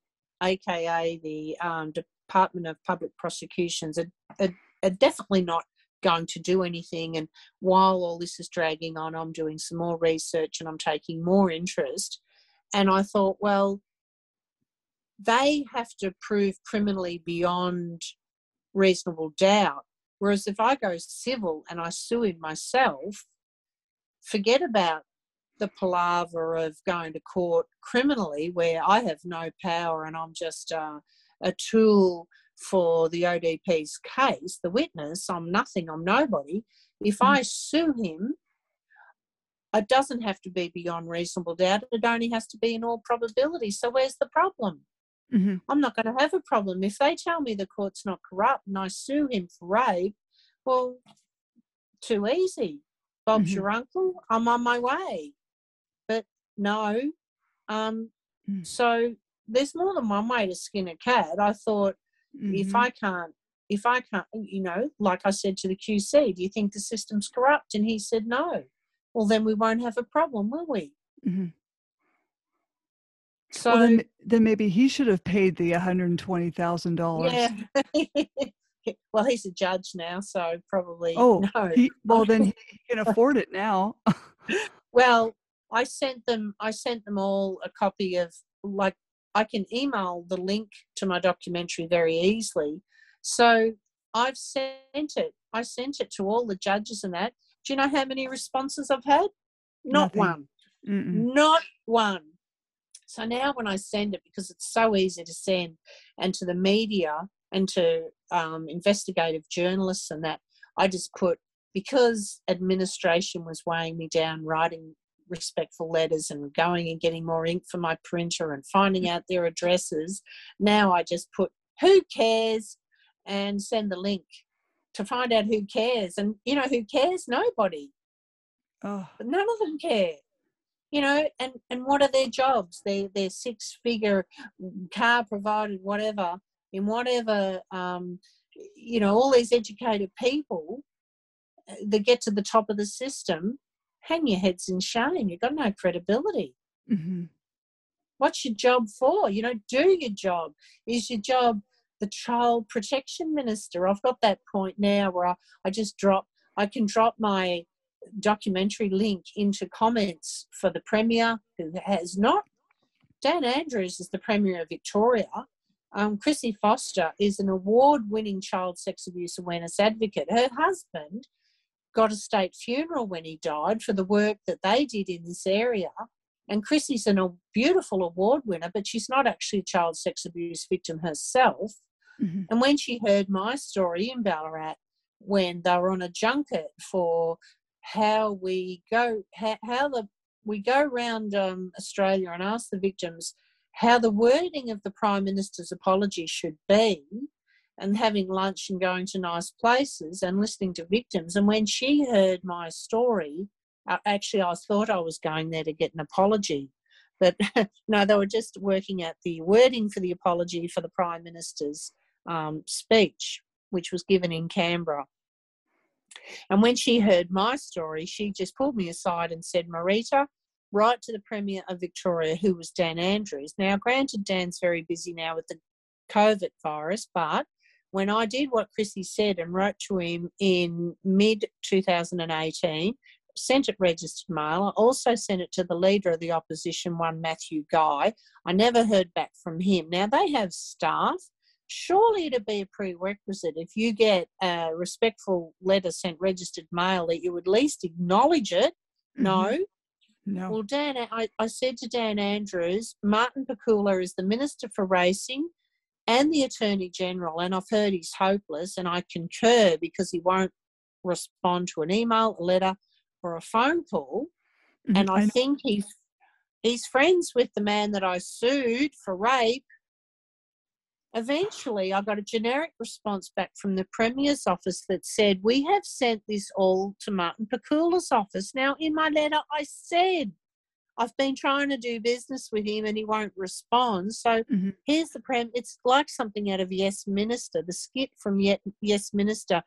aka the um, Department of Public Prosecutions, are, are, are definitely not going to do anything. And while all this is dragging on, I'm doing some more research and I'm taking more interest. And I thought, well, they have to prove criminally beyond reasonable doubt. Whereas if I go civil and I sue him myself, forget about the palaver of going to court criminally where I have no power and I'm just uh, a tool for the OPP's case, the witness, I'm nothing, I'm nobody. If mm. I sue him, it doesn't have to be beyond reasonable doubt. It only has to be in all probability. So where's the problem? Mm-hmm. I'm not going to have a problem. If they tell me the court's not corrupt and I sue him for rape, well, too easy. Bob's mm-hmm. your uncle. I'm on my way. But no. Um, mm. So there's more than one way to skin a cat. I thought Mm-hmm. If I can't, if I can't, you know, like I said to the QC, do you think the system's corrupt? And he said no. Well, then we won't have a problem, will we? Mm-hmm. So well, then, then maybe he should have paid the one hundred and twenty thousand dollars. Yeah. well, he's a judge now, so probably. Oh, no. He, well, then he can afford it now. well, I sent them. I sent them all a copy of like I can email the link to my documentary very easily. So I've sent it. I sent it to all the judges and that. Do you know how many responses I've had? Not Nothing. one. Mm-mm. Not one. So now when I send it, because it's so easy to send, and to the media and to um, investigative journalists and that, I just put because administration was weighing me down writing respectful letters and going and getting more ink for my printer and finding out their addresses. Now I just put who cares and send the link to find out who cares. And you know who cares? Nobody. Oh. None of them care. You know, and, and what are their jobs? They they're six figure car provided, whatever, in whatever um, you know, all these educated people uh, that get to the top of the system hang your heads in shame. You've got no credibility. Mm-hmm. What's your job for? You don't do your job. Is your job the child protection minister? I've got that point now where I, I just drop. I can drop my documentary link into comments for the Premier, who has not. Dan Andrews is the Premier of Victoria. Um, Chrissie Foster is an award winning child sex abuse awareness advocate. Her husband got a state funeral when he died for the work that they did in this area. And Chrissie's a beautiful award winner, but she's not actually a child sex abuse victim herself. Mm-hmm. And when she heard my story in Ballarat, when they were on a junket for how we go, how, how the we go around um, Australia and ask the victims how the wording of the Prime Minister's apology should be, and having lunch and going to nice places and listening to victims. And when she heard my story, actually, I thought I was going there to get an apology. But no, they were just working out the wording for the apology for the Prime Minister's um, speech, which was given in Canberra. And when she heard my story, she just pulled me aside and said, Marita, write to the Premier of Victoria, who was Dan Andrews. Now, granted, Dan's very busy now with the COVID virus, but when I did what Chrissie said and wrote to him in mid 2018, sent it registered mail. I also sent it to the leader of the opposition, one Matthew Guy. I never heard back from him. Now they have staff. Surely it'd be a prerequisite if you get a respectful letter sent registered mail that you at least acknowledge it. Mm-hmm. No. No. Well, Dan, I, I said to Dan Andrews, Martin Pakula is the Minister for Racing and the Attorney General, and I've heard he's hopeless, and I concur because he won't respond to an email, a letter, or a phone call. Mm-hmm. And I, I think he's he's friends with the man that I sued for rape. Eventually, I got a generic response back from the Premier's office that said, We have sent this all to Martin Pakula's office. Now, in my letter, I said, I've been trying to do business with him and he won't respond. So mm-hmm. here's the prem. It's like something out of Yes Minister, the skit from Yes Minister.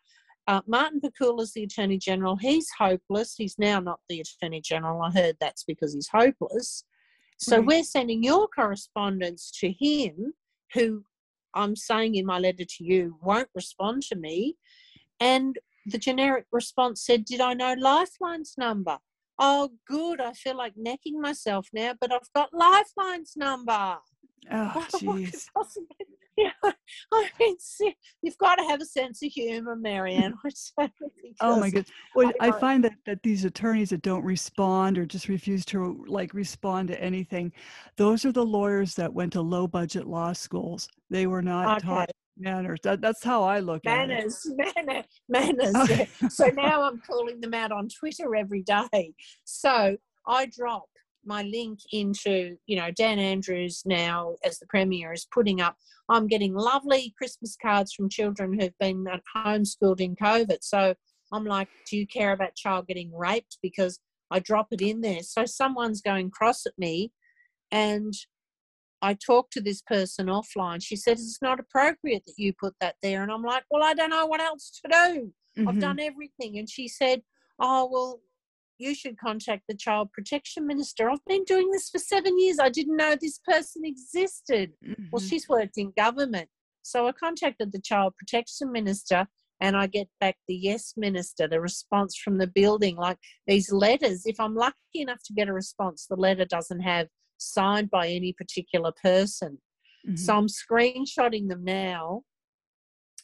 Uh, Martin Pakula is the Attorney General. He's hopeless. He's now not the Attorney General. I heard that's because he's hopeless. So right. we're sending your correspondence to him, who I'm saying in my letter to you won't respond to me. And the generic response said, Did I know Lifeline's number? Oh, good. I feel like necking myself now, but I've got Lifeline's number. Oh, jeez. yeah, I mean, you've got to have a sense of humor, Marianne. oh my goodness! Well, I, I find that that these attorneys that don't respond or just refuse to like respond to anything, those are the lawyers that went to low budget law schools. They were not okay. taught manners. That, that's how I look manners, at it. Manners, manners. Okay. so now I'm calling them out on Twitter every day. So I drop my link into, you know, Dan Andrews now as the Premier is putting up. I'm getting lovely Christmas cards from children who've been homeschooled in COVID. So I'm like, do you care about child getting raped? Because I drop it in there. So someone's going cross at me and I talked to this person offline. She said, It's not appropriate that you put that there. And I'm like, Well, I don't know what else to do. Mm-hmm. I've done everything. And she said, Oh, well, you should contact the child protection minister. I've been doing this for seven years. I didn't know this person existed. Mm-hmm. Well, she's worked in government. So I contacted the child protection minister and I get back the yes minister, the response from the building, like these letters. If I'm lucky enough to get a response, the letter doesn't have signed by any particular person. Mm-hmm. So I'm screenshotting them now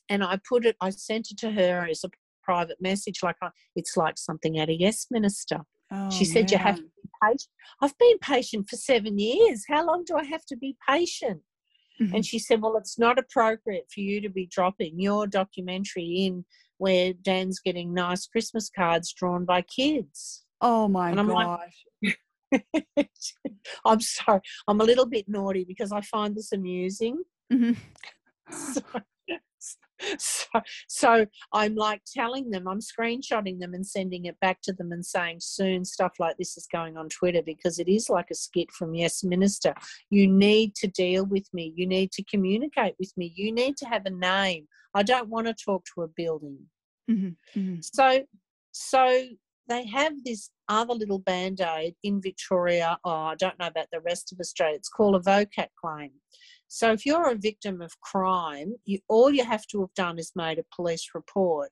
and I put it, I sent it to her as a private message like it's like something out of yes minister oh, she said man. you have to be patient i've been patient for seven years how long do i have to be patient mm-hmm. and she said well it's not appropriate for you to be dropping your documentary in where dan's getting nice christmas cards drawn by kids oh my gosh like, I'm sorry. I'm a little bit naughty because I find this amusing. Mm-hmm. So, so, so I'm like telling them, I'm screenshotting them and sending it back to them and saying soon stuff like this is going on Twitter because it is like a skit from Yes Minister. You need to deal with me. You need to communicate with me. You need to have a name. I don't want to talk to a building. Mm-hmm, mm-hmm. So, so they have this other little band aid in Victoria. Oh, I don't know about the rest of Australia. It's called a VOCAT claim. So if you're a victim of crime, you, all you have to have done is made a police report.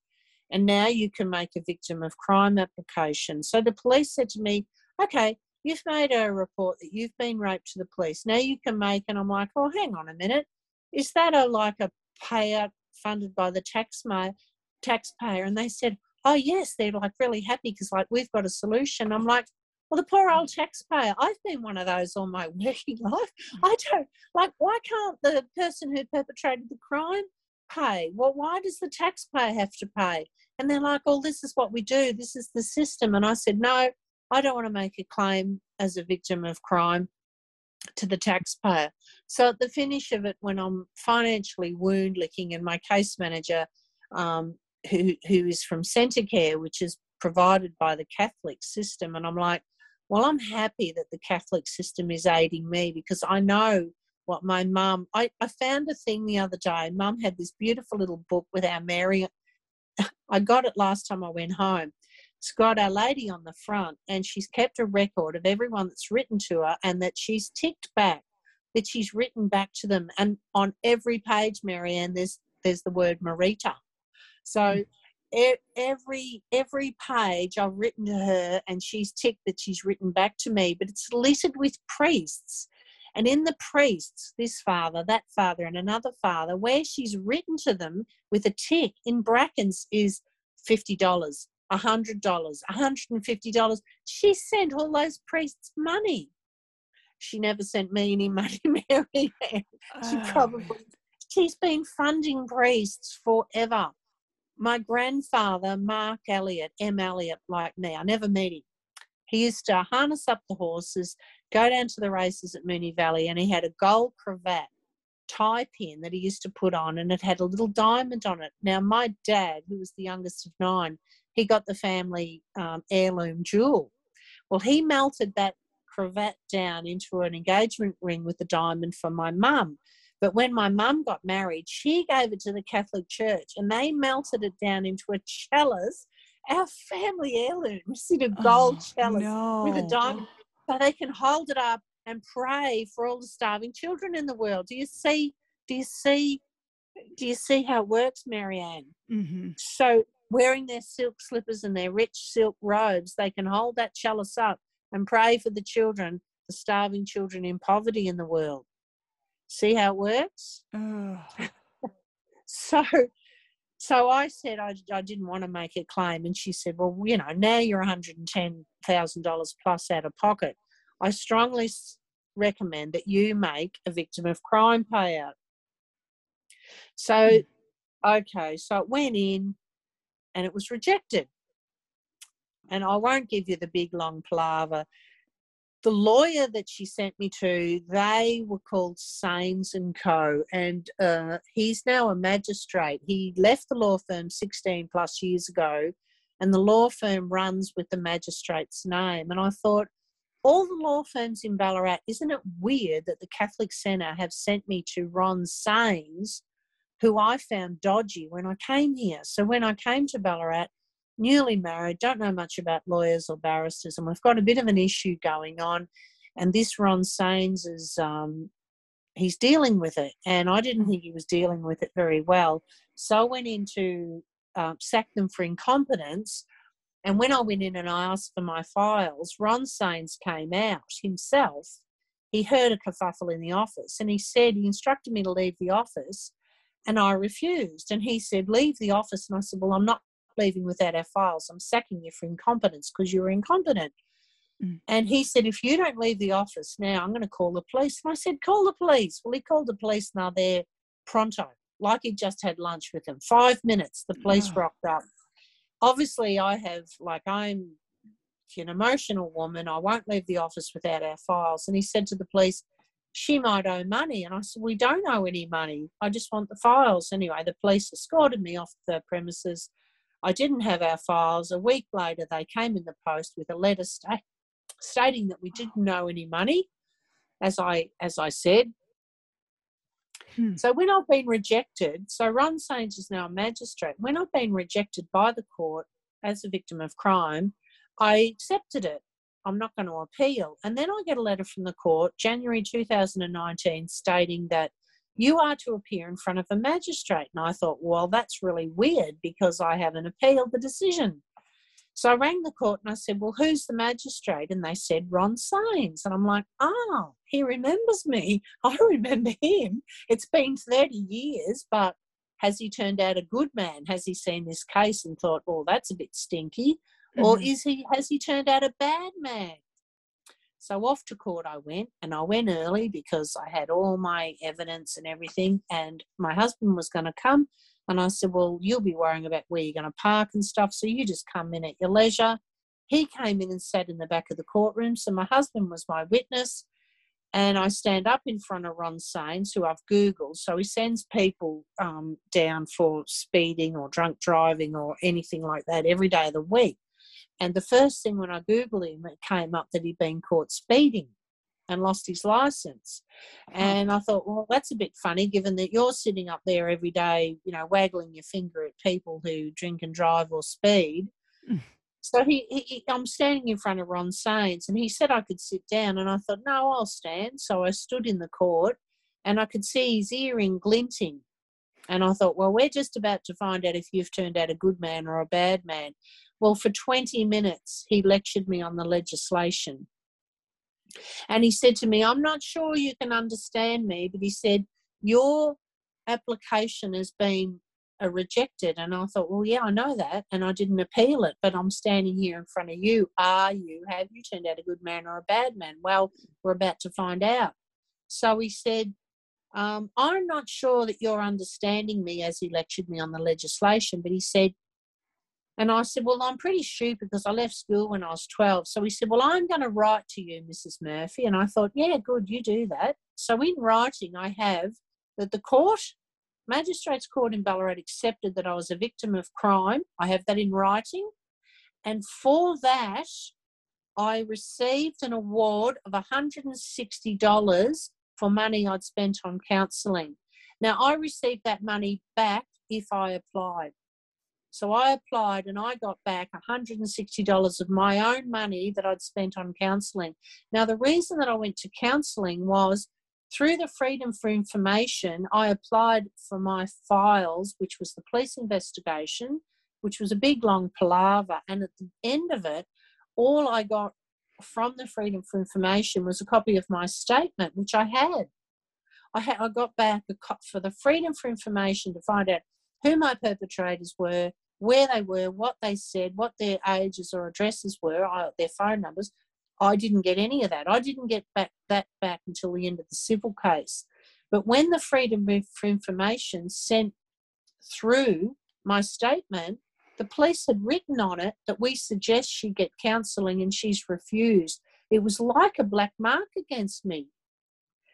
and now you can make a victim of crime application. So the police said to me, okay, you've made a report that you've been raped to the police. Now you can make, and I'm like, oh, hang on a minute. Is that a like a payout funded by the taxpayer? Taxpayer, and they said, oh yes, they're like really happy because like we've got a solution. I'm like, well, the poor old taxpayer. I've been one of those all my working life. I don't like. Why can't the person who perpetrated the crime pay? Well, why does the taxpayer have to pay? And they're like, "Oh, this is what we do. This is the system." And I said, "No, I don't want to make a claim as a victim of crime to the taxpayer." So at the finish of it, when I'm financially wound licking, and my case manager, um, who who is from Centacare, which is provided by the Catholic system, and I'm like, well, I'm happy that the Catholic system is aiding me because I know what my mum. I, I found a thing the other day. Mum had this beautiful little book with our Mary. I got it last time I went home. It's got Our Lady on the front, and she's kept a record of everyone that's written to her and that she's ticked back, that she's written back to them. And on every page, Marianne, there's there's the word Marita. So mm every every page I've written to her, and she's ticked that she's written back to me. But it's littered with priests, and in the priests, this father, that father, and another father, where she's written to them with a tick in brackets is fifty dollars, a hundred dollars, a hundred and fifty dollars. She sent all those priests money. She never sent me any money, Mary. she oh. probably she's been funding priests forever my grandfather, Mark Elliott, M. Elliott, like me, I never met him. He used to harness up the horses, go down to the races at Moonee Valley, and he had a gold cravat tie pin that he used to put on, and it had a little diamond on it. Now, my dad, who was the youngest of nine, he got the family um, heirloom jewel. Well, he melted that cravat down into an engagement ring with a diamond for my mum. But when my mum got married, she gave it to the Catholic Church and they melted it down into a chalice, our family heirloom, in a gold oh, chalice no. with a diamond. So they can hold it up and pray for all the starving children in the world. Do you see? Do you see? Do you see how it works, Marianne? Mm-hmm. So wearing their silk slippers and their rich silk robes, they can hold that chalice up and pray for the children, the starving children in poverty in the world. See how it works? Oh. so so I said I, I didn't want to make a claim, and she said, "Well, you know, now you're one hundred and ten thousand dollars plus out of pocket. I strongly recommend that you make a victim of crime payout." So, hmm. okay, so it went in, and it was rejected. And I won't give you the big long palaver the lawyer that she sent me to, they were called Saines and Co. And uh, he's now a magistrate. He left the law firm 16 plus years ago, and the law firm runs with the magistrate's name. And I thought, all the law firms in Ballarat, isn't it weird that the Catholic Centre have sent me to Ron Saines, who I found dodgy when I came here? So when I came to Ballarat, newly married, don't know much about lawyers or barristers, and we've got a bit of an issue going on. And this Ron Saines is um, he's dealing with it, and I didn't think he was dealing with it very well. So I went in to um, sack them for incompetence. And when I went in and I asked for my files, Ron Saines came out himself. He heard a kerfuffle in the office and he said, he instructed me to leave the office and I refused. And he said, Leave the office. And I said, Well, I'm not leaving without our files. I'm sacking you for incompetence because you were incompetent. Mm. And he said, if you don't leave the office now, I'm going to call the police. And I said, call the police. Well, he called the police and they're there pronto, like he just had lunch with them. Five minutes, the police oh. rocked up. Obviously, I have, like, I'm an emotional woman. I won't leave the office without our files. And he said to the police, she might owe money. And I said, We don't owe any money. I just want the files. Anyway, the police escorted me off the premises. I didn't have our files. A week later, they came in the post with a letter sta- stating that we didn't know any money, as I as I said. Hmm. So when I've been rejected, so Ron Saines is now a magistrate. When I've been rejected by the court as a victim of crime, I accepted it. I'm not going to appeal. And then I get a letter from the court, January 2019, stating that You are to appear in front of a magistrate. And I thought, well, that's really weird because I haven't appealed the decision. So I rang the court and I said, Well, who's the magistrate? And they said, Ron Saines. And I'm like, Oh, he remembers me. I remember him. It's been 30 years, but has he turned out a good man? Has he seen this case and thought, Oh, that's a bit stinky? Mm-hmm. Or is he has he turned out a bad man? So off to court I went, and I went early because I had all my evidence and everything. And my husband was going to come, and I said, Well, you'll be worrying about where you're going to park and stuff. So you just come in at your leisure. He came in and sat in the back of the courtroom. So my husband was my witness. And I stand up in front of Ron Saines, who I've Googled. So he sends people um, down for speeding or drunk driving or anything like that every day of the week. And the first thing when I Googled him, it came up that he'd been caught speeding and lost his license. And I thought, well, that's a bit funny given that you're sitting up there every day, you know, waggling your finger at people who drink and drive or speed. Mm. So he, he, I'm standing in front of Ron Saines and he said I could sit down. And I thought, no, I'll stand. So I stood in the court and I could see his earring glinting. And I thought, well, we're just about to find out if you've turned out a good man or a bad man. Well, for 20 minutes, he lectured me on the legislation. And he said to me, I'm not sure you can understand me, but he said, Your application has been uh, rejected. And I thought, Well, yeah, I know that. And I didn't appeal it, but I'm standing here in front of you. Are you? Have you turned out a good man or a bad man? Well, we're about to find out. So he said, um, I'm not sure that you're understanding me as he lectured me on the legislation, but he said, and I said, Well, I'm pretty stupid because I left school when I was 12. So he said, Well, I'm going to write to you, Mrs. Murphy. And I thought, Yeah, good, you do that. So in writing, I have that the court, Magistrates Court in Ballarat, accepted that I was a victim of crime. I have that in writing. And for that, I received an award of $160 for money I'd spent on counselling. Now, I received that money back if I applied. So I applied and I got back $160 of my own money that I'd spent on counselling. Now, the reason that I went to counselling was through the Freedom for Information, I applied for my files, which was the police investigation, which was a big long palaver. And at the end of it, all I got from the Freedom for Information was a copy of my statement, which I had. I, had, I got back a for the Freedom for Information to find out who my perpetrators were, where they were, what they said, what their ages or addresses were, their phone numbers. I didn't get any of that. I didn't get back that back until the end of the civil case. But when the Freedom for Information sent through my statement, the police had written on it that we suggest she get counselling and she's refused. It was like a black mark against me.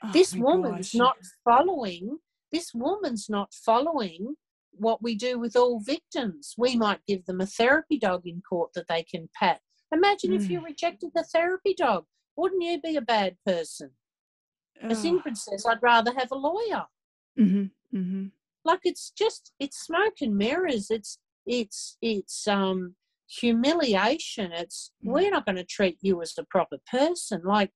Oh this woman's gosh. not following. This woman's not following what we do with all victims. We might give them a therapy dog in court that they can pat. Imagine mm. if you mm. rejected the therapy dog. Wouldn't you be a bad person? Oh. As Ingrid says, I'd rather have a lawyer. Mm-hmm. Mm-hmm. Like it's just it's smoke and mirrors. It's it's it's um humiliation. It's mm. we're not going to treat you as a proper person. Like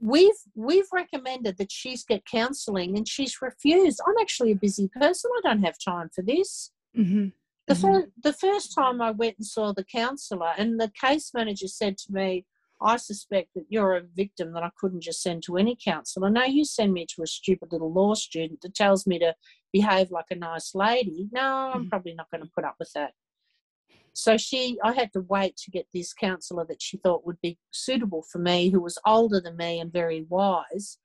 we've we've recommended that she's get counselling and she's refused. I'm actually a busy person. I don't have time for this. Mm-hmm. The, mm-hmm. Fir- the first time I went and saw the counsellor, and the case manager said to me, I suspect that you're a victim that I couldn't just send to any counsellor. No, you send me to a stupid little law student that tells me to behave like a nice lady. No, I'm mm-hmm. probably not going to put up with that. So she, I had to wait to get this counsellor that she thought would be suitable for me, who was older than me and very wise.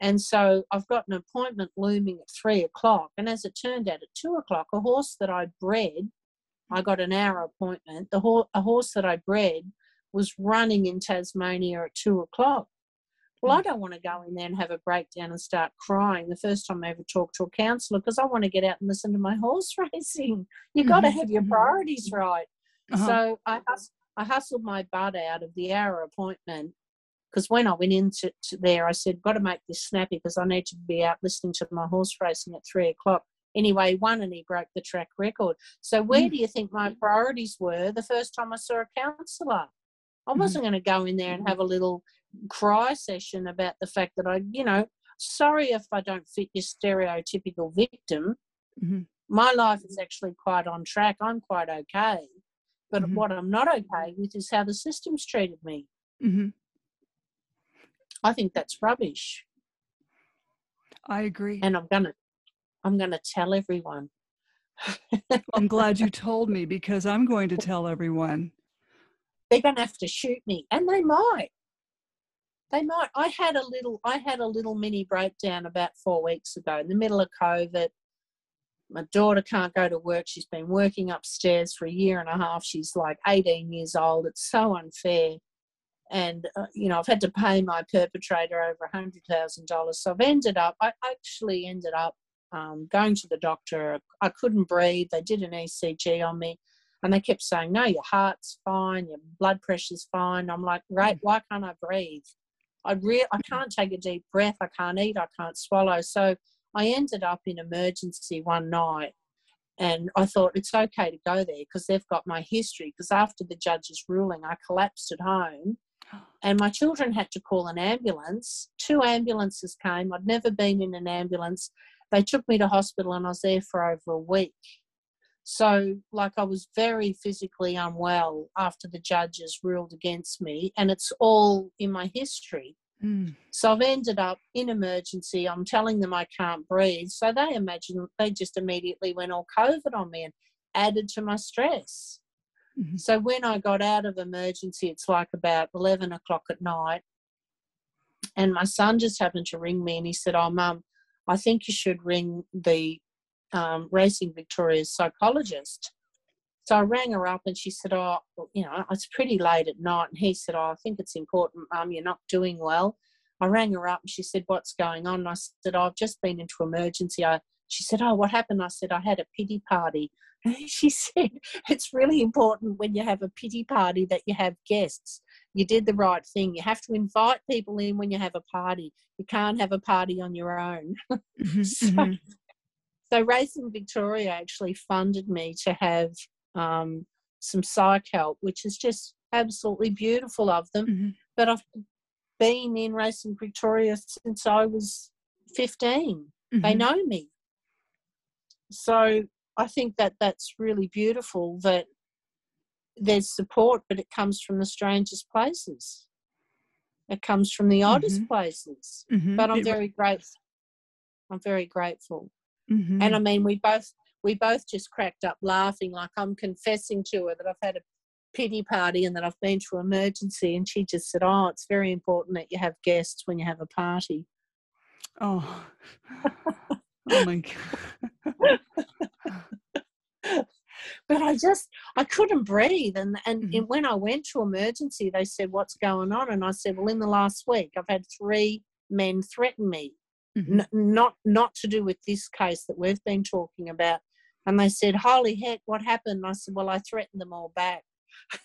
And so I've got an appointment looming at three o'clock. And as it turned out, at two o'clock, a horse that I bred, I got an hour appointment. The ho- a horse that I bred was running in Tasmania at two o'clock. Well, I don't want to go in there and have a breakdown and start crying the first time I ever talk to a counsellor because I want to get out and listen to my horse racing. You've got to mm-hmm. have your mm-hmm. priorities right. Uh-huh. So I, hus- I hustled my butt out of the hour appointment because when I went into there, I said, got to make this snappy because I need to be out listening to my horse racing at three o'clock. Anyway, he won and he broke the track record. So where mm. do you think my priorities were the first time I saw a counsellor? I mm-hmm. wasn't mm. going to go in there and have a little cry session about the fact that I, you know, sorry if I don't fit your stereotypical victim. Mm-hmm. My life is actually quite on track. I'm quite okay. But Mhm. what I'm not okay with is how the system's treated me. Mm-hmm. I think that's rubbish. I agree. And I'm gonna I'm gonna tell everyone. I'm glad you told me because I'm going to tell everyone. They're gonna have to shoot me. And they might. They might. I had a little I had a little mini breakdown about four weeks ago in the middle of COVID. My daughter can't go to work. She's been working upstairs for a year and a half. She's like 18 years old. It's so unfair. And, uh, you know, I've had to pay my perpetrator over $100,000. So I've ended up, I actually ended up um, going to the doctor. I couldn't breathe. They did an ECG on me and they kept saying, no, your heart's fine, your blood pressure's fine. I'm like, right why can't I breathe? I, re- I can't take a deep breath. I can't eat. I can't swallow. So I ended up in emergency one night and I thought it's okay to go there because they've got my history. Because after the judge's ruling, I collapsed at home and my children had to call an ambulance. Two ambulances came. I'd never been in an ambulance. They took me to hospital and I was there for over a week. So, like, I was very physically unwell after the judges ruled against me, and it's all in my history. Mm. So I've ended up in emergency. I'm telling them I can't breathe. So they imagine they just immediately went all COVID on me and added to my stress. Mhm. So when I got out of emergency, it's like about 11 o'clock at night. And my son just happened to ring me and he said, Oh, mum, I think you should ring the um, Racing Victoria's psychologist. So I rang her up and she said, Oh, you know, it's pretty late at night. And he said, Oh, I think it's important, Mum, you're not doing well. I rang her up and she said, What's going on? And I said, oh, I've just been into emergency. I, she said, Oh, what happened? I said, I had a pity party. And she said, It's really important when you have a pity party that you have guests. You did the right thing. You have to invite people in when you have a party. You can't have a party on your own. Mhm, So- mhm. So Racing Victoria actually funded me to have um, some psych help, which is just absolutely beautiful of them. Mhm. But I've been in Racing Victoria since I was 15. They Mhm. know me. So I think that that's really beautiful that there's support, but it comes from the strangest places. It comes from the oddest places. Mhm. But I'm very grateful. I'm very grateful. Mhm. And I mean, we both we both just cracked up laughing, like I'm confessing to her that I've had a pity party and that I've been to emergency, and she just said, "Oh, it's very important that you have guests when you have a party." oh. oh my god. But I just I couldn't breathe, and and Mhm. and when I went to emergency, they said, "What's going on?" And I said, "Well, in the last week, I've had three men threaten me." Mhm. N- not not to do with this case that we've been talking about. And they said, "Holy heck, what happened?" And I said, "Well, I threatened them all back."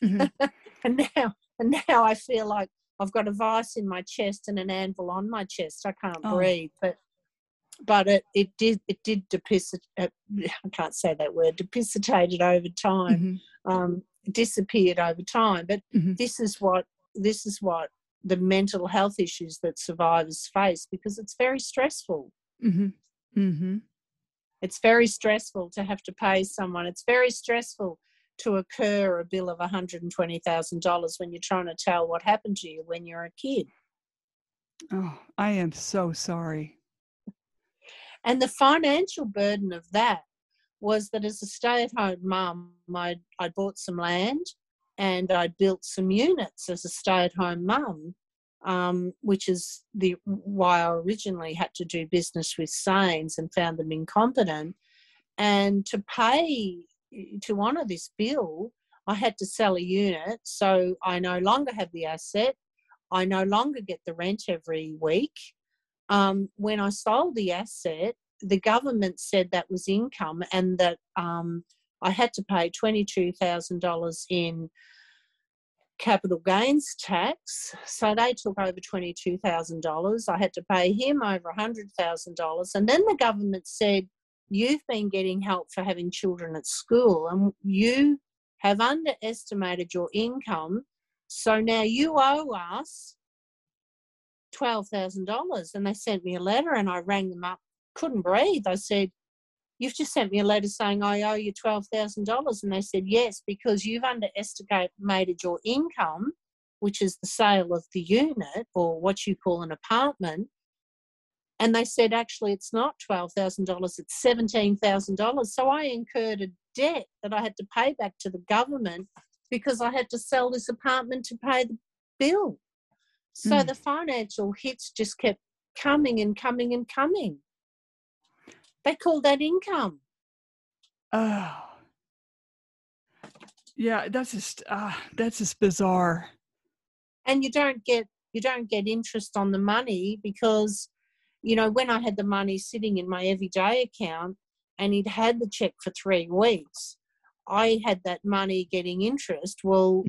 Mhm. and now and now I feel like I've got a vice in my chest and an anvil on my chest. I can't Oh. breathe, but but it, it did it did depisit uh, I can't say that word depicitated over time, Mhm. um, disappeared over time. But Mhm. this is what this is what the mental health issues that survivors face because it's very stressful. Mhm. Mhm. It's very stressful to have to pay someone. It's very stressful to occur a bill of $120,000 when you're trying to tell what happened to you when you're a kid. Oh, I am so sorry. And the financial burden of that was that as a stay at home mum, I I bought some land and I built some units as a stay at home mum, um, which is the why I originally had to do business with Saines and found them incompetent. And to pay to honour this bill, I had to sell a unit, so I no longer have the asset. I no longer get the rent every week um, when I sold the asset, the government said that was income and that um, I had to pay $22,000 in capital gains tax. So they took over $22,000. I had to pay him over $100,000. And then the government said, You've been getting help for having children at school and you have underestimated your income. So now you owe us $12,000. And they sent me a letter and I rang them up, couldn't breathe. I said, You've just sent me a letter saying I owe you $12,000. And they said, Yes, because you've underestimated your income, which is the sale of the unit or what you call an apartment. And they said, Actually, it's not $12,000, it's $17,000. So I incurred a debt that I had to pay back to the government because I had to sell this apartment to pay the bill. So mm. the financial hits just kept coming and coming and coming. They call that income. Oh. Yeah, that's just uh, that's just bizarre. And you don't get you don't get interest on the money because you know when I had the money sitting in my everyday account and he'd had the check for three weeks, I had that money getting interest. Well,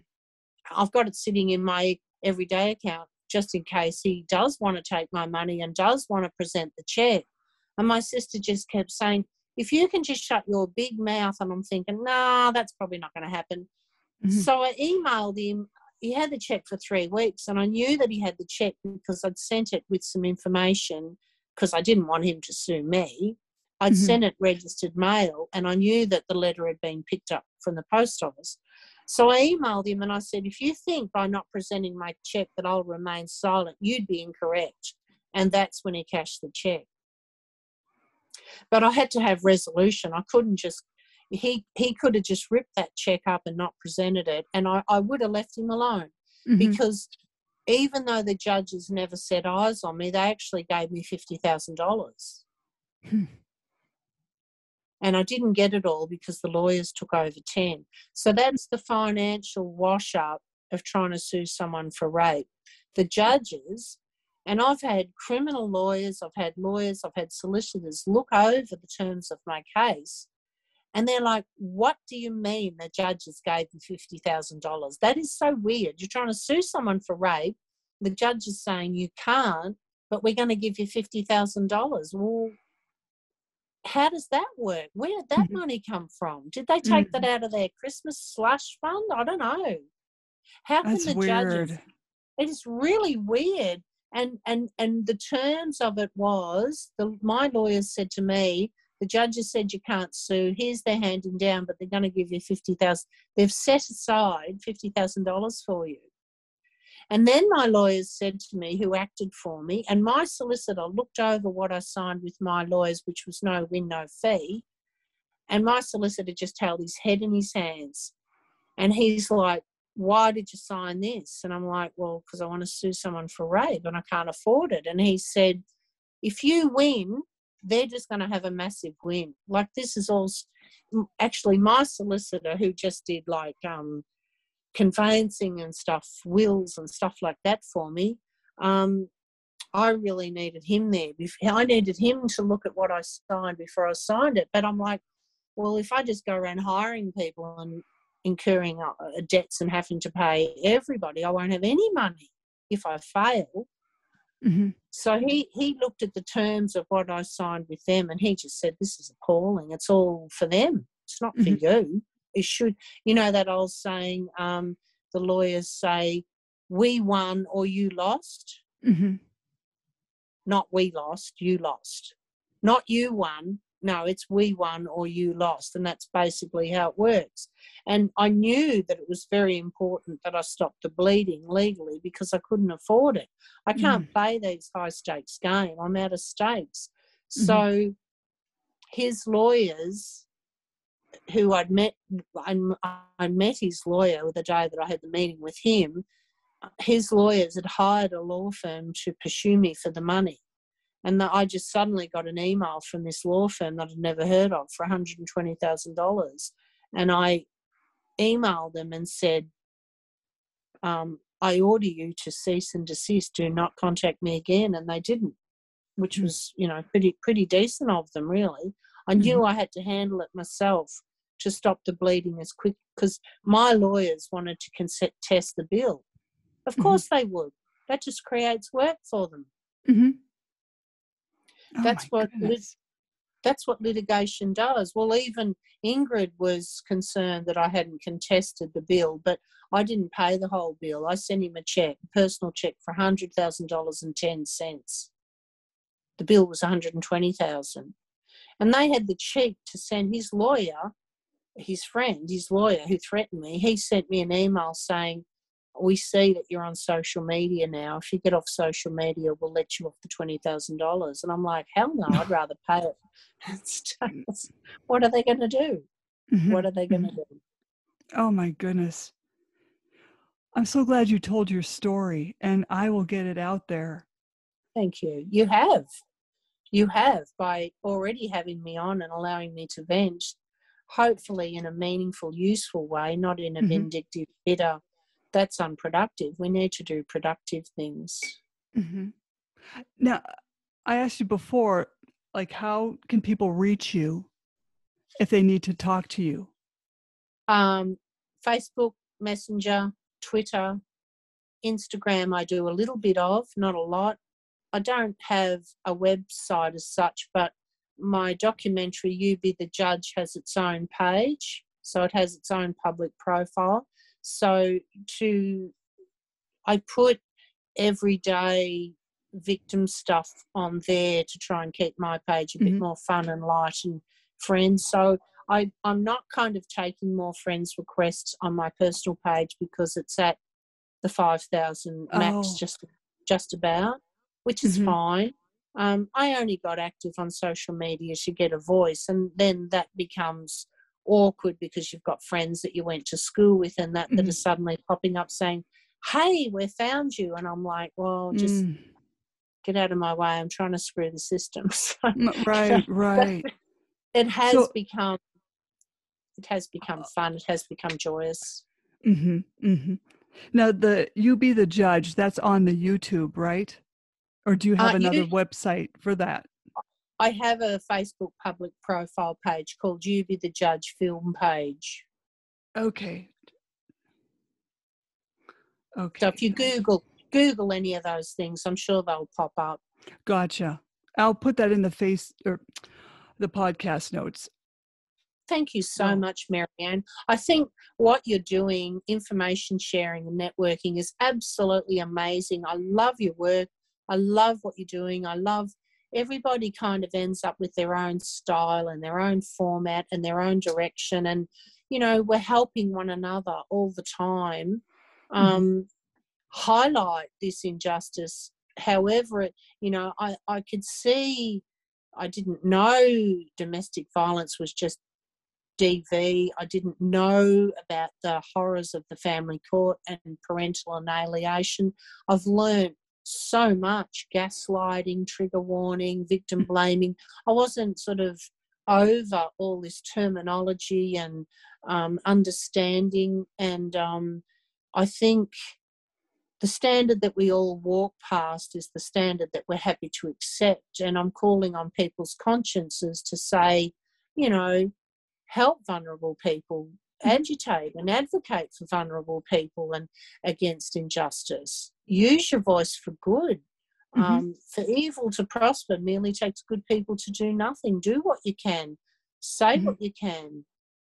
I've got it sitting in my everyday account just in case he does want to take my money and does want to present the check. And my sister just kept saying, if you can just shut your big mouth, and I'm thinking, nah, that's probably not going to happen. Mm-hmm. So I emailed him. He had the check for three weeks, and I knew that he had the check because I'd sent it with some information because I didn't want him to sue me. I'd mm-hmm. sent it registered mail, and I knew that the letter had been picked up from the post office. So I emailed him and I said, if you think by not presenting my check that I'll remain silent, you'd be incorrect. And that's when he cashed the check. But I had to have resolution. I couldn't just he he could have just ripped that check up and not presented it and I, I would have left him alone mm-hmm. because even though the judges never set eyes on me, they actually gave me fifty thousand dollars. Hmm and I didn't get it all because the lawyers took over 10. So that's the financial wash up of trying to sue someone for rape. The judges, and I've had criminal lawyers, I've had lawyers, I've had solicitors look over the terms of my case. And they're like, what do you mean the judges gave you $50,000? That is so weird. You're trying to sue someone for rape. The judge is saying you can't, but we're going to give you $50,000. Well, how does that work? Where did that mm-hmm. money come from? Did they take mm-hmm. that out of their Christmas slush fund? I don't know. How can That's the weird. judges? It is really weird. And and and the terms of it was the my lawyers said to me, the judges said you can't sue. Here's their handing down, but they're going to give you fifty thousand. They've set aside fifty thousand dollars for you. And then my lawyers said to me, who acted for me, and my solicitor looked over what I signed with my lawyers, which was no win, no fee. And my solicitor just held his head in his hands. And he's like, Why did you sign this? And I'm like, Well, because I want to sue someone for rape and I can't afford it. And he said, If you win, they're just going to have a massive win. Like, this is all actually my solicitor who just did like um, conveyancing and stuff, wills and stuff like that for me. Um, I really needed him there. I needed him to look at what I signed before I signed it. But I'm like, well, if I just go around hiring people and incurring uh, uh, debts and having to pay everybody, I won't have any money if I fail. Mm-hmm. So he, he looked at the terms of what I signed with them and he just said, This is appalling. It's all for them. It's not mm-hmm. for you it should you know that old saying um, the lawyers say we won or you lost mm-hmm. not we lost you lost not you won no it's we won or you lost and that's basically how it works and i knew that it was very important that i stopped the bleeding legally because i couldn't afford it i can't mm. play these high stakes game i'm out of stakes mm-hmm. so his lawyers who I'd met, I, I met his lawyer the day that I had the meeting with him. His lawyers had hired a law firm to pursue me for the money. And I just suddenly got an email from this law firm that I'd never heard of for $120,000. And I emailed them and said, um, I order you to cease and desist. Do not contact me again. And they didn't, which hmm. was, you know, pretty pretty decent of them, really. I knew mm-hmm. I had to handle it myself to stop the bleeding as quick because my lawyers wanted to contest the bill. Of mm-hmm. course they would. That just creates work for them. Mm-hmm. Oh That's what That's what litigation does. Well, even Ingrid was concerned that I hadn't contested the bill, but I didn't pay the whole bill. I sent him a check, a personal check for $100,000 and 10 cents. The bill was 120,000. And they had the cheek to send his lawyer, his friend, his lawyer who threatened me, he sent me an email saying, we see that you're on social media now. If you get off social media, we'll let you off the twenty thousand dollars. And I'm like, hell no, I'd rather pay it. what are they going to do? Mm-hmm. What are they going to mm-hmm. do? Oh my goodness! I'm so glad you told your story, and I will get it out there. Thank you. You have, you have by already having me on and allowing me to vent. Hopefully, in a meaningful, useful way, not in a mm-hmm. vindictive, bitter that's unproductive. We need to do productive things. Mm-hmm. Now, I asked you before, like, how can people reach you if they need to talk to you? Um, Facebook, Messenger, Twitter, Instagram, I do a little bit of, not a lot. I don't have a website as such, but my documentary, You Be the Judge, has its own page. So it has its own public profile. So to I put everyday victim stuff on there to try and keep my page a mm-hmm. bit more fun and light and friends. So I, I'm not kind of taking more friends requests on my personal page because it's at the 5,000 max oh. just just about, which is mm-hmm. fine. Um, I only got active on social media to get a voice, and then that becomes awkward because you've got friends that you went to school with and that, mm-hmm. that are mm-hmm. suddenly popping up saying, Hey, we found you. And I'm like, Well, just mm. get out of my way. I'm trying to screw the system. so, right, right. It has so, become it has become fun. It has become joyous. Mm-hmm, mm-hmm. Now the you be the judge, that's on the YouTube, right? Or do you have uh, another you, website for that? I have a Facebook public profile page called You Be the Judge film page. Okay. Okay. So if you Google Google any of those things, I'm sure they'll pop up. Gotcha. I'll put that in the face or the podcast notes. Thank you so much, Marianne. I think what you're doing, information sharing and networking, is absolutely amazing. I love your work. I love what you're doing. I love everybody kind of ends up with their own style and their own format and their own direction and you know we're helping one another all the time mm-hmm. um, mm-hmm. highlight this injustice however it you know i i could see i didn't know domestic violence was just dv i didn't know about the horrors of the family court and parental alienation i've learned so much gaslighting, trigger warning, victim blaming. I wasn't sort of over all this terminology and um, understanding. And um, I think the standard that we all walk past is the standard that we're happy to accept. And I'm calling on people's consciences to say, you know, help vulnerable people, mm. agitate and advocate for vulnerable people and against injustice use your voice for good. Mm-hmm. Um, for evil to prosper merely takes good people to do nothing. Do what you can, say mm-hmm. what you can,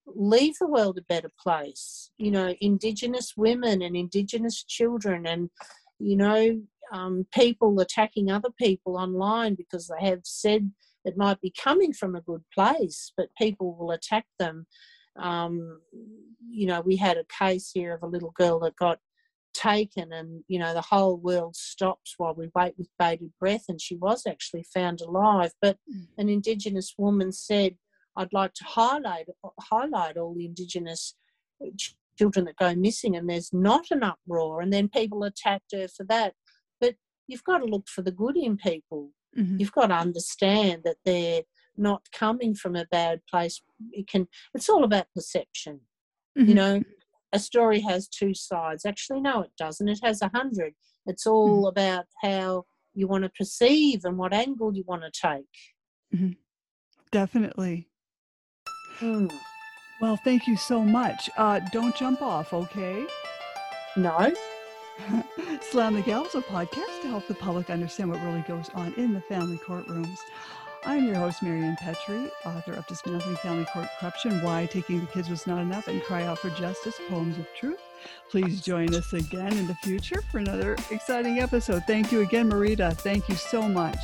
leave the world a better place. You know, Indigenous women and Indigenous children, and you know, um, people attacking other people online because they have said it might be coming from a good place, but people will attack them. Um, you know, we had a case here of a little girl that got taken and you know the whole world stops while we wait with bated breath and she was actually found alive but mm. an indigenous woman said i'd like to highlight highlight all the indigenous uh, children that go missing and there's not an uproar and then people attacked her for that but you've got to look for the good in people mm-hmm. you've got to understand that they're not coming from a bad place it can it's all about perception mm-hmm. you know a story has two sides. Actually, no, it doesn't. It has a hundred. It's all mm-hmm. about how you want to perceive and what angle you want to take. Mm-hmm. Definitely. Mm. Well, thank you so much. Uh, don't jump off, okay? No. Slam the Gavel, a podcast to help the public understand what really goes on in the family courtrooms. I'm your host, Marianne Petrie, author of Dismantling Family Court Corruption Why Taking the Kids Was Not Enough and Cry Out for Justice Poems of Truth. Please join us again in the future for another exciting episode. Thank you again, Marita. Thank you so much.